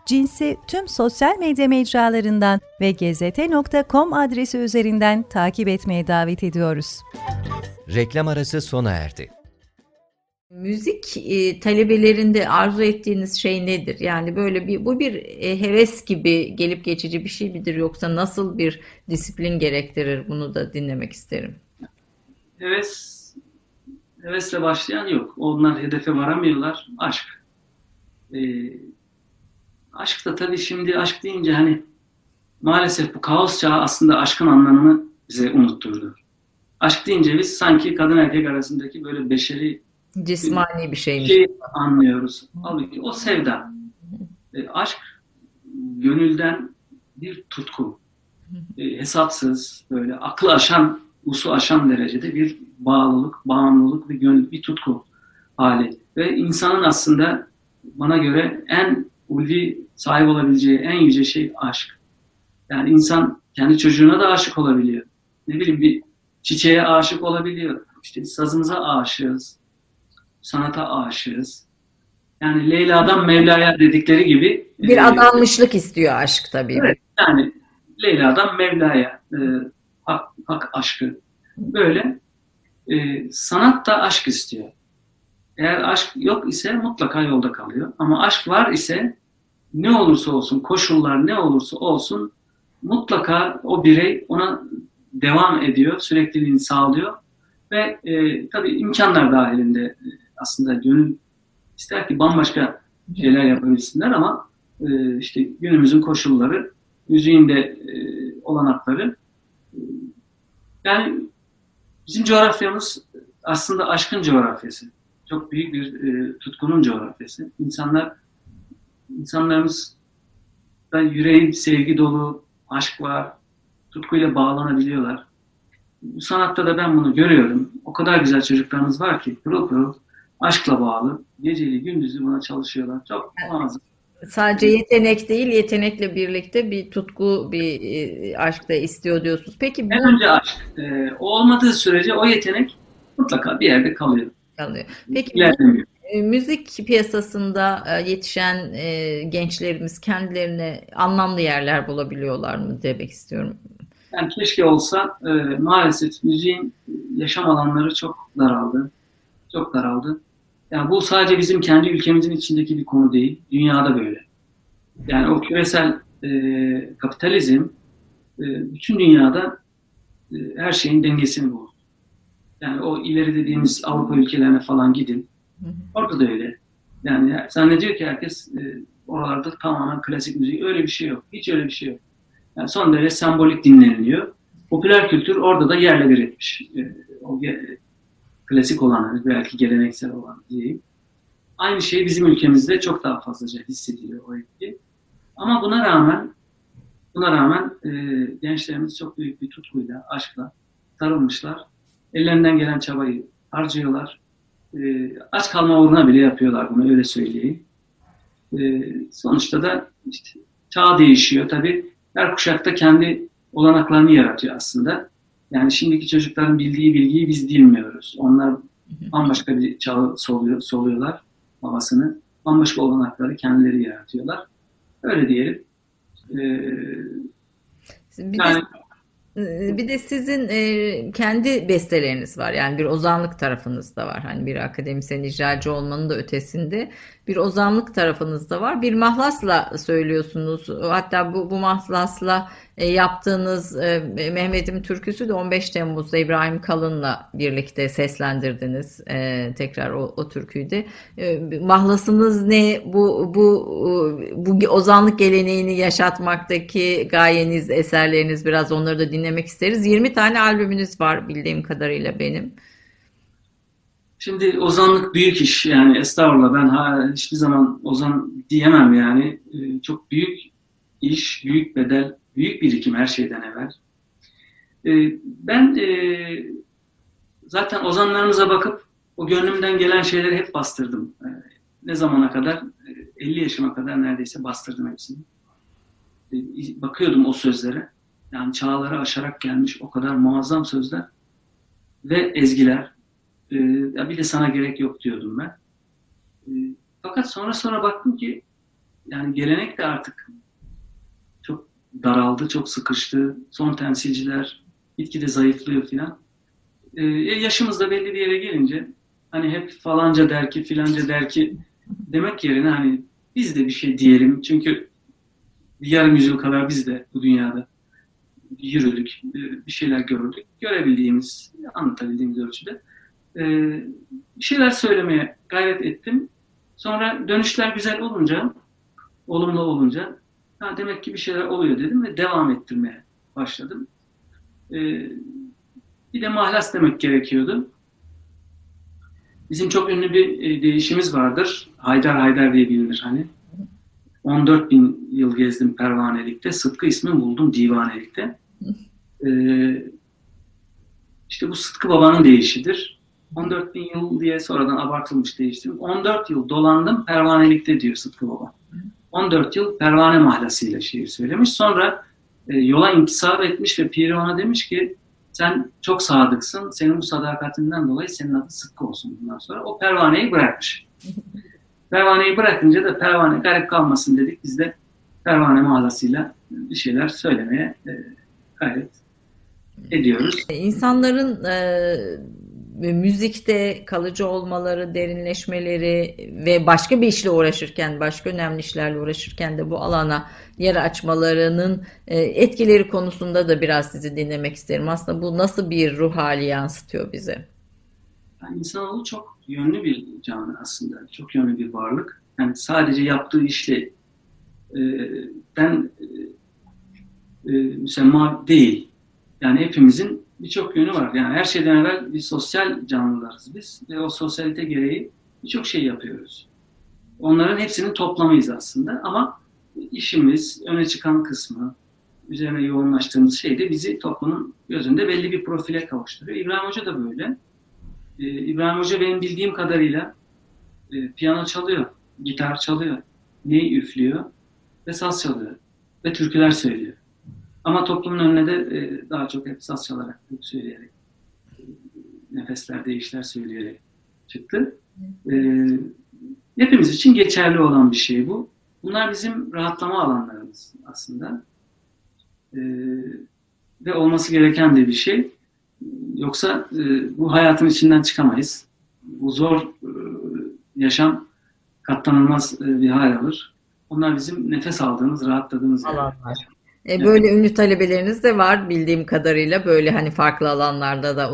E: Cins'i tüm sosyal medya mecralarından ve gezete.com adresi üzerinden takip etmeye davet ediyoruz.
D: Reklam arası sona erdi.
A: Müzik e, talebelerinde arzu ettiğiniz şey nedir? Yani böyle bir bu bir e, heves gibi gelip geçici bir şey midir yoksa nasıl bir disiplin gerektirir? Bunu da dinlemek isterim.
B: Heves hevesle başlayan yok. Onlar hedefe varamıyorlar. Aşk. Ee, aşk da tabii şimdi aşk deyince hani maalesef bu kaos çağı aslında aşkın anlamını bize unutturdu. Aşk deyince biz sanki kadın erkek arasındaki böyle beşeri
A: Cismani bir şeymiş.
B: Şey anlıyoruz. Halbuki o sevda. E, aşk gönülden bir tutku. E, hesapsız, böyle aklı aşan, usu aşan derecede bir bağlılık, bağımlılık ve gönül, bir tutku hali. Ve insanın aslında bana göre en ulvi sahip olabileceği en yüce şey aşk. Yani insan kendi çocuğuna da aşık olabiliyor. Ne bileyim bir çiçeğe aşık olabiliyor. İşte sazımıza aşığız sanata aşığız. Yani Leyla'dan Mevla'ya dedikleri gibi
A: bir e, adanmışlık istiyor aşk tabii.
B: Evet, yani Leyla'dan Mevla'ya e, hak, hak aşkı. Böyle e, sanat da aşk istiyor. Eğer aşk yok ise mutlaka yolda kalıyor. Ama aşk var ise ne olursa olsun, koşullar ne olursa olsun mutlaka o birey ona devam ediyor, sürekliliğini sağlıyor ve e, tabii imkanlar dahilinde aslında gönül ister ki bambaşka şeyler yapabilsinler ama e, işte günümüzün koşulları, müziğin e, olanakları e, yani bizim coğrafyamız aslında aşkın coğrafyası. Çok büyük bir e, tutkunun coğrafyası. İnsanlar insanlarımız da yüreği sevgi dolu, aşk var, tutkuyla bağlanabiliyorlar. Bu sanatta da ben bunu görüyorum. O kadar güzel çocuklarımız var ki pırıl pırıl aşkla bağlı. Geceli gündüzü buna çalışıyorlar. Çok muazzam.
A: Sadece yetenek değil, yetenekle birlikte bir tutku, bir e, aşk da istiyor diyorsunuz. Peki
B: bu... En önce aşk. E, o olmadığı sürece o yetenek mutlaka bir yerde kalıyor.
A: Kalıyor. Peki bu, müzik piyasasında e, yetişen e, gençlerimiz kendilerine anlamlı yerler bulabiliyorlar mı demek istiyorum.
B: Yani keşke olsa e, maalesef müziğin yaşam alanları çok daraldı. Çok daraldı. Yani bu sadece bizim kendi ülkemizin içindeki bir konu değil. Dünyada böyle. Yani o küresel e, kapitalizm e, bütün dünyada e, her şeyin dengesini bozdu. Yani o ileri dediğimiz Avrupa ülkelerine falan gidin. Orada da öyle. Yani zannediyor ki herkes e, oralarda tamamen klasik müzik. Öyle bir şey yok. Hiç öyle bir şey yok. Yani son derece sembolik dinleniliyor. Popüler kültür orada da yerle bir etmiş. E, o klasik olan, belki geleneksel olan diyeyim. Aynı şey bizim ülkemizde çok daha fazlaca hissediliyor o etki. Ama buna rağmen buna rağmen e, gençlerimiz çok büyük bir tutkuyla, aşkla sarılmışlar. Ellerinden gelen çabayı harcıyorlar. E, aç kalma uğruna bile yapıyorlar bunu öyle söyleyeyim. E, sonuçta da işte çağ değişiyor tabii. Her kuşakta kendi olanaklarını yaratıyor aslında. Yani şimdiki çocukların bildiği bilgiyi biz bilmiyoruz. Onlar bambaşka bir çağ soluyor, soluyorlar havasını. Bambaşka olanakları kendileri yaratıyorlar. Öyle diyelim. Ee,
A: bir yani, de, bir de sizin kendi besteleriniz var. Yani bir ozanlık tarafınız da var. Hani bir akademisyen icracı olmanın da ötesinde bir ozanlık tarafınız da var. Bir mahlasla söylüyorsunuz. Hatta bu, bu mahlasla e, yaptığınız e, Mehmet'im türküsü de 15 Temmuz'da İbrahim Kalın'la birlikte seslendirdiniz e, tekrar o, o türküyü de. E, mahlasınız ne? Bu, bu, bu ozanlık geleneğini yaşatmaktaki gayeniz, eserleriniz biraz onları da dinlemek isteriz. 20 tane albümünüz var bildiğim kadarıyla benim.
B: Şimdi ozanlık büyük iş yani estağfurullah ben ha, hiçbir zaman ozan diyemem yani. Ee, çok büyük iş, büyük bedel, büyük birikim her şeyden evvel. Ee, ben e, zaten ozanlarımıza bakıp o gönlümden gelen şeyleri hep bastırdım. Ee, ne zamana kadar? 50 yaşıma kadar neredeyse bastırdım hepsini. bakıyordum o sözlere. Yani çağları aşarak gelmiş o kadar muazzam sözler ve ezgiler e, ya bir de sana gerek yok diyordum ben. E, fakat sonra sonra baktım ki yani gelenek de artık çok daraldı, çok sıkıştı. Son temsilciler gitgide zayıflıyor filan. E, yaşımız da belli bir yere gelince hani hep falanca der ki filanca der ki demek yerine hani biz de bir şey diyelim. Çünkü yarım yüzyıl kadar biz de bu dünyada yürüdük, bir şeyler gördük. Görebildiğimiz, anlatabildiğimiz ölçüde bir şeyler söylemeye gayret ettim. Sonra dönüşler güzel olunca, olumlu olunca ha demek ki bir şeyler oluyor dedim ve devam ettirmeye başladım. E, bir de mahlas demek gerekiyordu. Bizim çok ünlü bir e, değişimiz vardır. Haydar Haydar diye bilinir hani. 14 bin yıl gezdim pervanelikte. Sıtkı ismi buldum divanelikte. Ee, işte bu Sıtkı Baba'nın değişidir. 14 bin yıl diye sonradan abartılmış değiştirdim. 14 yıl dolandım pervanelikte diyor Sıtkı Baba. 14 yıl pervane mahlasıyla şiir söylemiş. Sonra e, yola intisap etmiş ve Piri ona demiş ki sen çok sadıksın. Senin bu sadakatinden dolayı senin adı Sıtkı olsun bundan sonra. O pervaneyi bırakmış. pervaneyi bırakınca da pervane garip kalmasın dedik. Biz de pervane mahlasıyla bir şeyler söylemeye e, gayret ediyoruz.
A: İnsanların e, müzikte kalıcı olmaları, derinleşmeleri ve başka bir işle uğraşırken, başka önemli işlerle uğraşırken de bu alana yer açmalarının e, etkileri konusunda da biraz sizi dinlemek isterim. Aslında bu nasıl bir ruh hali yansıtıyor bize?
B: Yani insanoğlu çok yönlü bir canlı aslında. Çok yönlü bir varlık. Yani sadece yaptığı işle e, ben e, e, müsemma değil. Yani hepimizin birçok yönü var. Yani her şeyden evvel bir sosyal canlılarız biz ve o sosyalite gereği birçok şey yapıyoruz. Onların hepsinin toplamıyız aslında ama işimiz, öne çıkan kısmı, üzerine yoğunlaştığımız şey de bizi toplumun gözünde belli bir profile kavuşturuyor. İbrahim Hoca da böyle. Ee, İbrahim Hoca benim bildiğim kadarıyla e, piyano çalıyor, gitar çalıyor, neyi üflüyor ve saz çalıyor ve türküler söylüyor. Ama toplumun önüne de e, daha çok hep saz çalarak, söyleyerek, nefesler, değişler söyleyerek çıktı. E, hepimiz için geçerli olan bir şey bu. Bunlar bizim rahatlama alanlarımız aslında. E, ve olması gereken de bir şey. Yoksa e, bu hayatın içinden çıkamayız. Bu zor e, yaşam katlanılmaz e, bir hal alır. Onlar bizim nefes aldığımız, rahatladığımız
A: alanlar. E, böyle evet. ünlü talebeleriniz de var bildiğim kadarıyla. Böyle hani farklı alanlarda da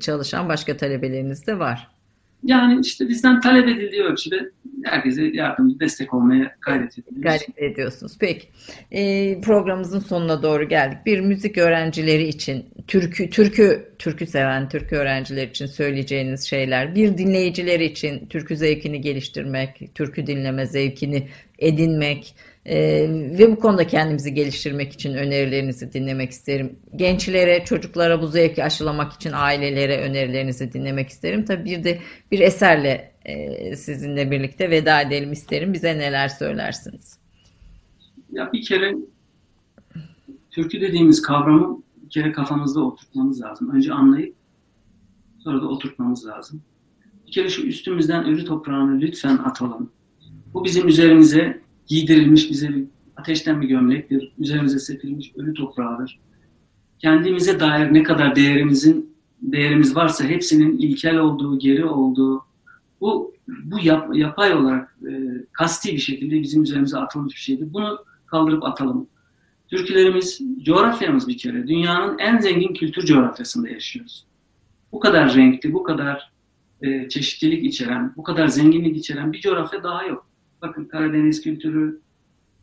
A: çalışan başka talebeleriniz de var.
B: Yani işte bizden talep edildiği ölçüde herkese yardımcı, destek olmaya gayret ediyoruz.
A: Gayret ediyorsunuz. Peki. E, programımızın sonuna doğru geldik. Bir müzik öğrencileri için, türkü, türkü, türkü seven türkü öğrenciler için söyleyeceğiniz şeyler, bir dinleyiciler için türkü zevkini geliştirmek, türkü dinleme zevkini edinmek, ee, ve bu konuda kendimizi geliştirmek için önerilerinizi dinlemek isterim. Gençlere, çocuklara bu zevki aşılamak için ailelere önerilerinizi dinlemek isterim. Tabii bir de bir eserle e, sizinle birlikte veda edelim isterim. Bize neler söylersiniz?
B: Ya bir kere türkü dediğimiz kavramı bir kere kafamızda oturtmamız lazım. Önce anlayıp sonra da oturtmamız lazım. Bir kere şu üstümüzden ölü toprağını lütfen atalım. Bu bizim üzerimize giydirilmiş bize bir ateşten bir gömlektir. Üzerimize sepilmiş ölü toprağıdır. Kendimize dair ne kadar değerimizin değerimiz varsa hepsinin ilkel olduğu, geri olduğu bu bu yap, yapay olarak e, kasti bir şekilde bizim üzerimize atılmış bir şeydir. Bunu kaldırıp atalım. Türkülerimiz, coğrafyamız bir kere. Dünyanın en zengin kültür coğrafyasında yaşıyoruz. Bu kadar renkli, bu kadar e, çeşitlilik içeren, bu kadar zenginlik içeren bir coğrafya daha yok. Bakın Karadeniz kültürü,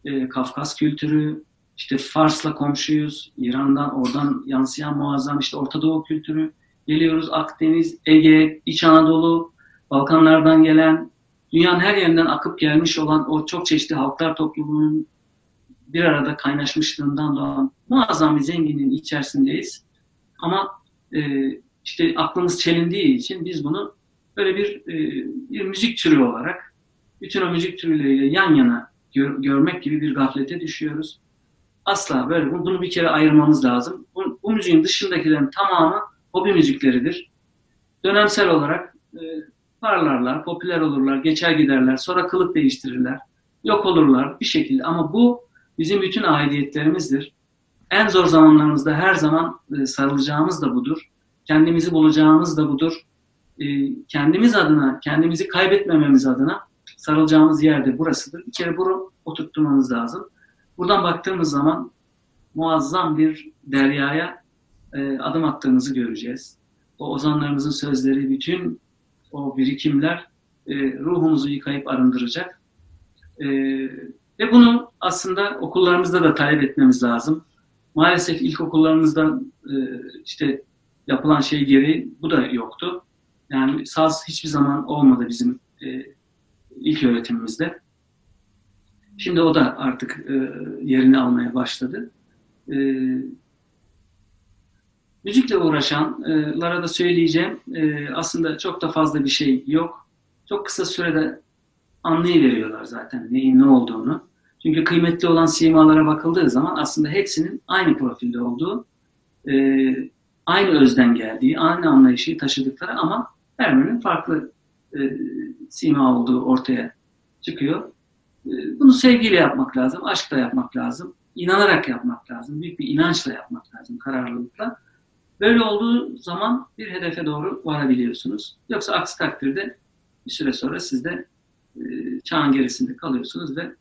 B: e, Kafkas kültürü, işte Fars'la komşuyuz, İran'dan oradan yansıyan muazzam işte Orta Doğu kültürü. Geliyoruz Akdeniz, Ege, İç Anadolu, Balkanlardan gelen, dünyanın her yerinden akıp gelmiş olan o çok çeşitli halklar topluluğunun bir arada kaynaşmışlığından doğan muazzam bir zenginliğin içerisindeyiz. Ama e, işte aklımız çelindiği için biz bunu böyle bir, e, bir müzik türü olarak bütün müzik türleriyle yan yana gör, görmek gibi bir gaflete düşüyoruz. Asla böyle bunu bir kere ayırmamız lazım. Bu, bu müziğin dışındakilerin tamamı hobi müzikleridir. Dönemsel olarak e, parlarlar, popüler olurlar, geçer giderler, sonra kılık değiştirirler, yok olurlar bir şekilde. Ama bu bizim bütün aidiyetlerimizdir. En zor zamanlarımızda her zaman e, sarılacağımız da budur. Kendimizi bulacağımız da budur. E, kendimiz adına, kendimizi kaybetmememiz adına sarılacağımız yerde burasıdır. Bir kere bunu oturtturmamız lazım. Buradan baktığımız zaman muazzam bir deryaya e, adım attığımızı göreceğiz. O ozanlarımızın sözleri, bütün o birikimler e, ruhumuzu yıkayıp arındıracak. E, ve bunu aslında okullarımızda da talep etmemiz lazım. Maalesef ilkokullarımızda e, işte yapılan şey gereği bu da yoktu. Yani saz hiçbir zaman olmadı bizim e, ilk öğretimimizde. Şimdi o da artık e, yerini almaya başladı. E, müzikle uğraşanlara da söyleyeceğim e, aslında çok da fazla bir şey yok. Çok kısa sürede anlayıveriyorlar zaten neyin ne olduğunu. Çünkü kıymetli olan simalara bakıldığı zaman aslında hepsinin aynı profilde olduğu, e, aynı özden geldiği, aynı anlayışı taşıdıkları ama her birinin farklı e, sima olduğu ortaya çıkıyor. E, bunu sevgiyle yapmak lazım, aşkla yapmak lazım, inanarak yapmak lazım, büyük bir inançla yapmak lazım, kararlılıkla. Böyle olduğu zaman bir hedefe doğru varabiliyorsunuz. Yoksa aksi takdirde bir süre sonra siz de e, çağın gerisinde kalıyorsunuz ve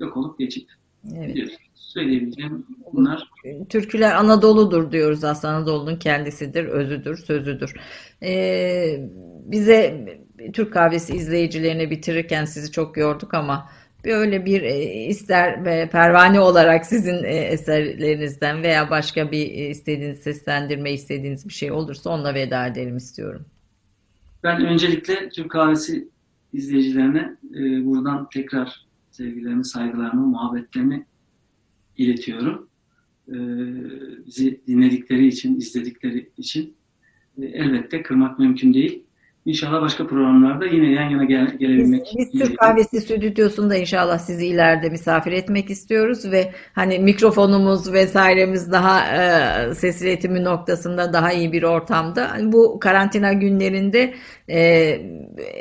B: yok olup geçip evet. gidiyorsunuz. Söyleyebileceğim bunlar.
A: Türküler Anadolu'dur diyoruz aslında. Anadolu'nun kendisidir, özüdür, sözüdür. Ee, bize Türk kahvesi izleyicilerine bitirirken sizi çok yorduk ama böyle bir e, ister pervane olarak sizin e, eserlerinizden veya başka bir e, istediğiniz seslendirme istediğiniz bir şey olursa onunla veda edelim istiyorum.
B: Ben öncelikle Türk kahvesi izleyicilerine buradan tekrar sevgilerimi, saygılarımı, muhabbetlerimi iletiyorum. Bizi dinledikleri için, izledikleri için elbette kırmak mümkün değil. İnşallah başka programlarda yine yan yana gel gelebilmek.
A: Biz, biz Türk Kahvesi Stüdyosu'nda inşallah sizi ileride misafir etmek istiyoruz ve hani mikrofonumuz vesairemiz daha e, ses iletimi noktasında daha iyi bir ortamda. Hani bu karantina günlerinde e,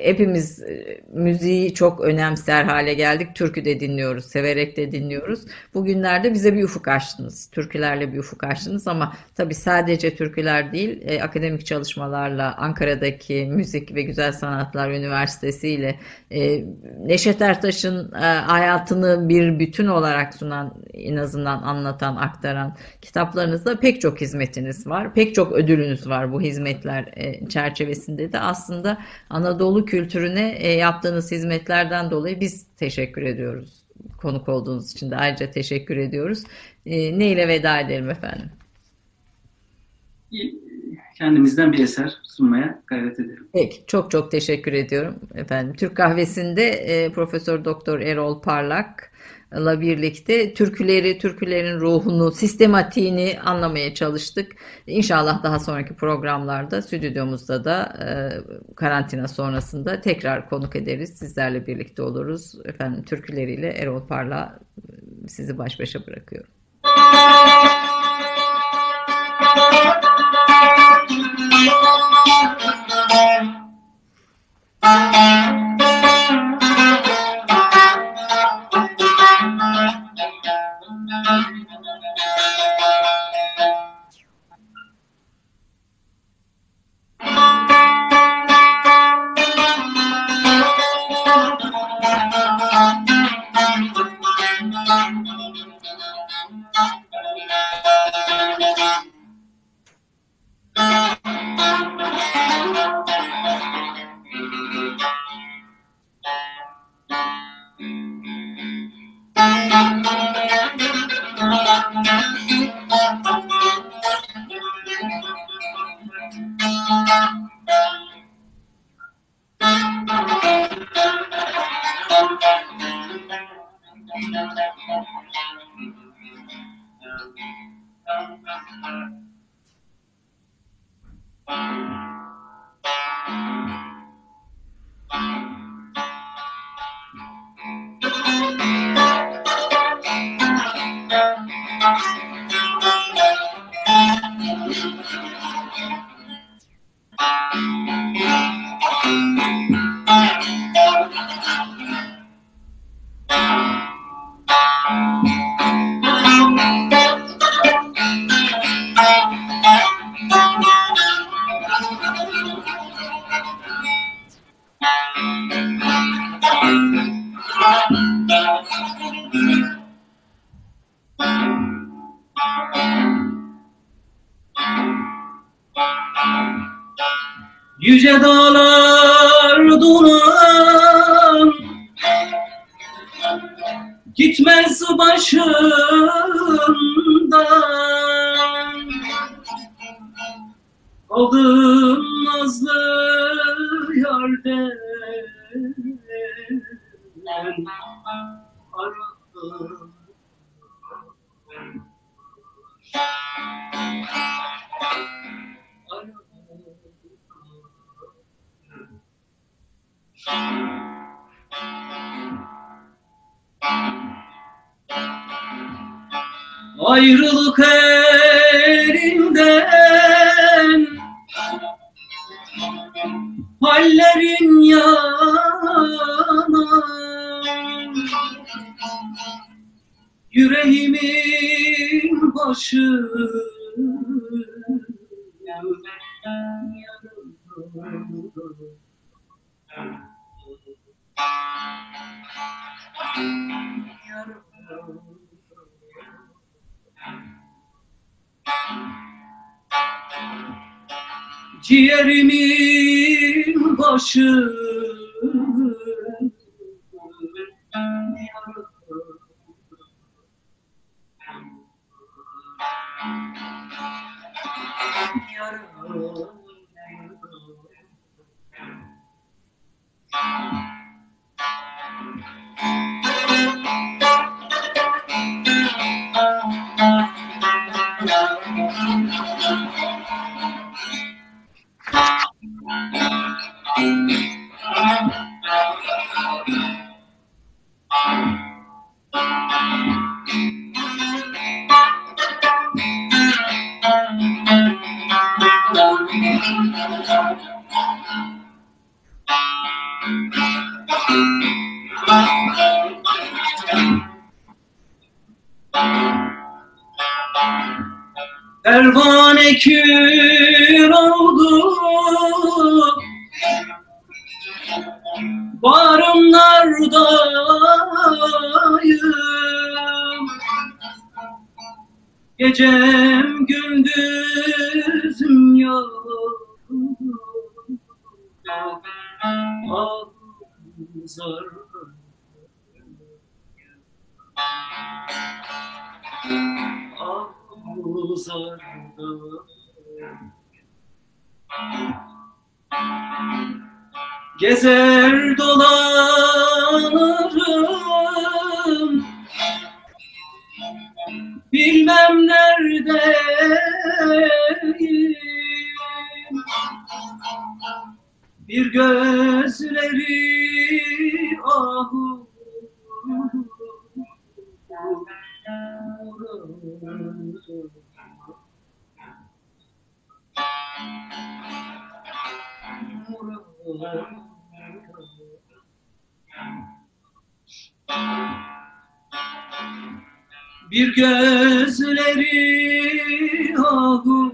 A: hepimiz e, müziği çok önemser hale geldik. Türkü de dinliyoruz, severek de dinliyoruz. Bugünlerde bize bir ufuk açtınız. Türkülerle bir ufuk açtınız ama tabii sadece türküler değil, e, akademik çalışmalarla Ankara'daki müzik Müzik ve Güzel Sanatlar Üniversitesi ile e, Neşet Ertaş'ın e, hayatını bir bütün olarak sunan, en azından anlatan, aktaran kitaplarınızda pek çok hizmetiniz var. Pek çok ödülünüz var bu hizmetler e, çerçevesinde de aslında Anadolu kültürüne e, yaptığınız hizmetlerden dolayı biz teşekkür ediyoruz. Konuk olduğunuz için de ayrıca teşekkür ediyoruz. E, ne ile veda edelim efendim?
B: Kendimizden bir eser sunmaya gayret edelim.
A: Peki, çok çok teşekkür ediyorum efendim. Türk Kahvesi'nde e, Profesör Doktor Erol Parlak'la birlikte türküleri, türkülerin ruhunu, sistematiğini anlamaya çalıştık. İnşallah daha sonraki programlarda stüdyomuzda da e, karantina sonrasında tekrar konuk ederiz. Sizlerle birlikte oluruz. Efendim türküleriyle Erol Parlak sizi baş başa bırakıyorum.
B: Yüce Ayrılık elinden Hallerin yanan Yüreğimin başı Ciğerimin başı Pervane kül oldum Barımlardayım Gecem gündüzüm yok Ağzar Thank you. Gezer dolanırım. Bilmem neredeyim. Bir gözleri ahu bir gözleri ağır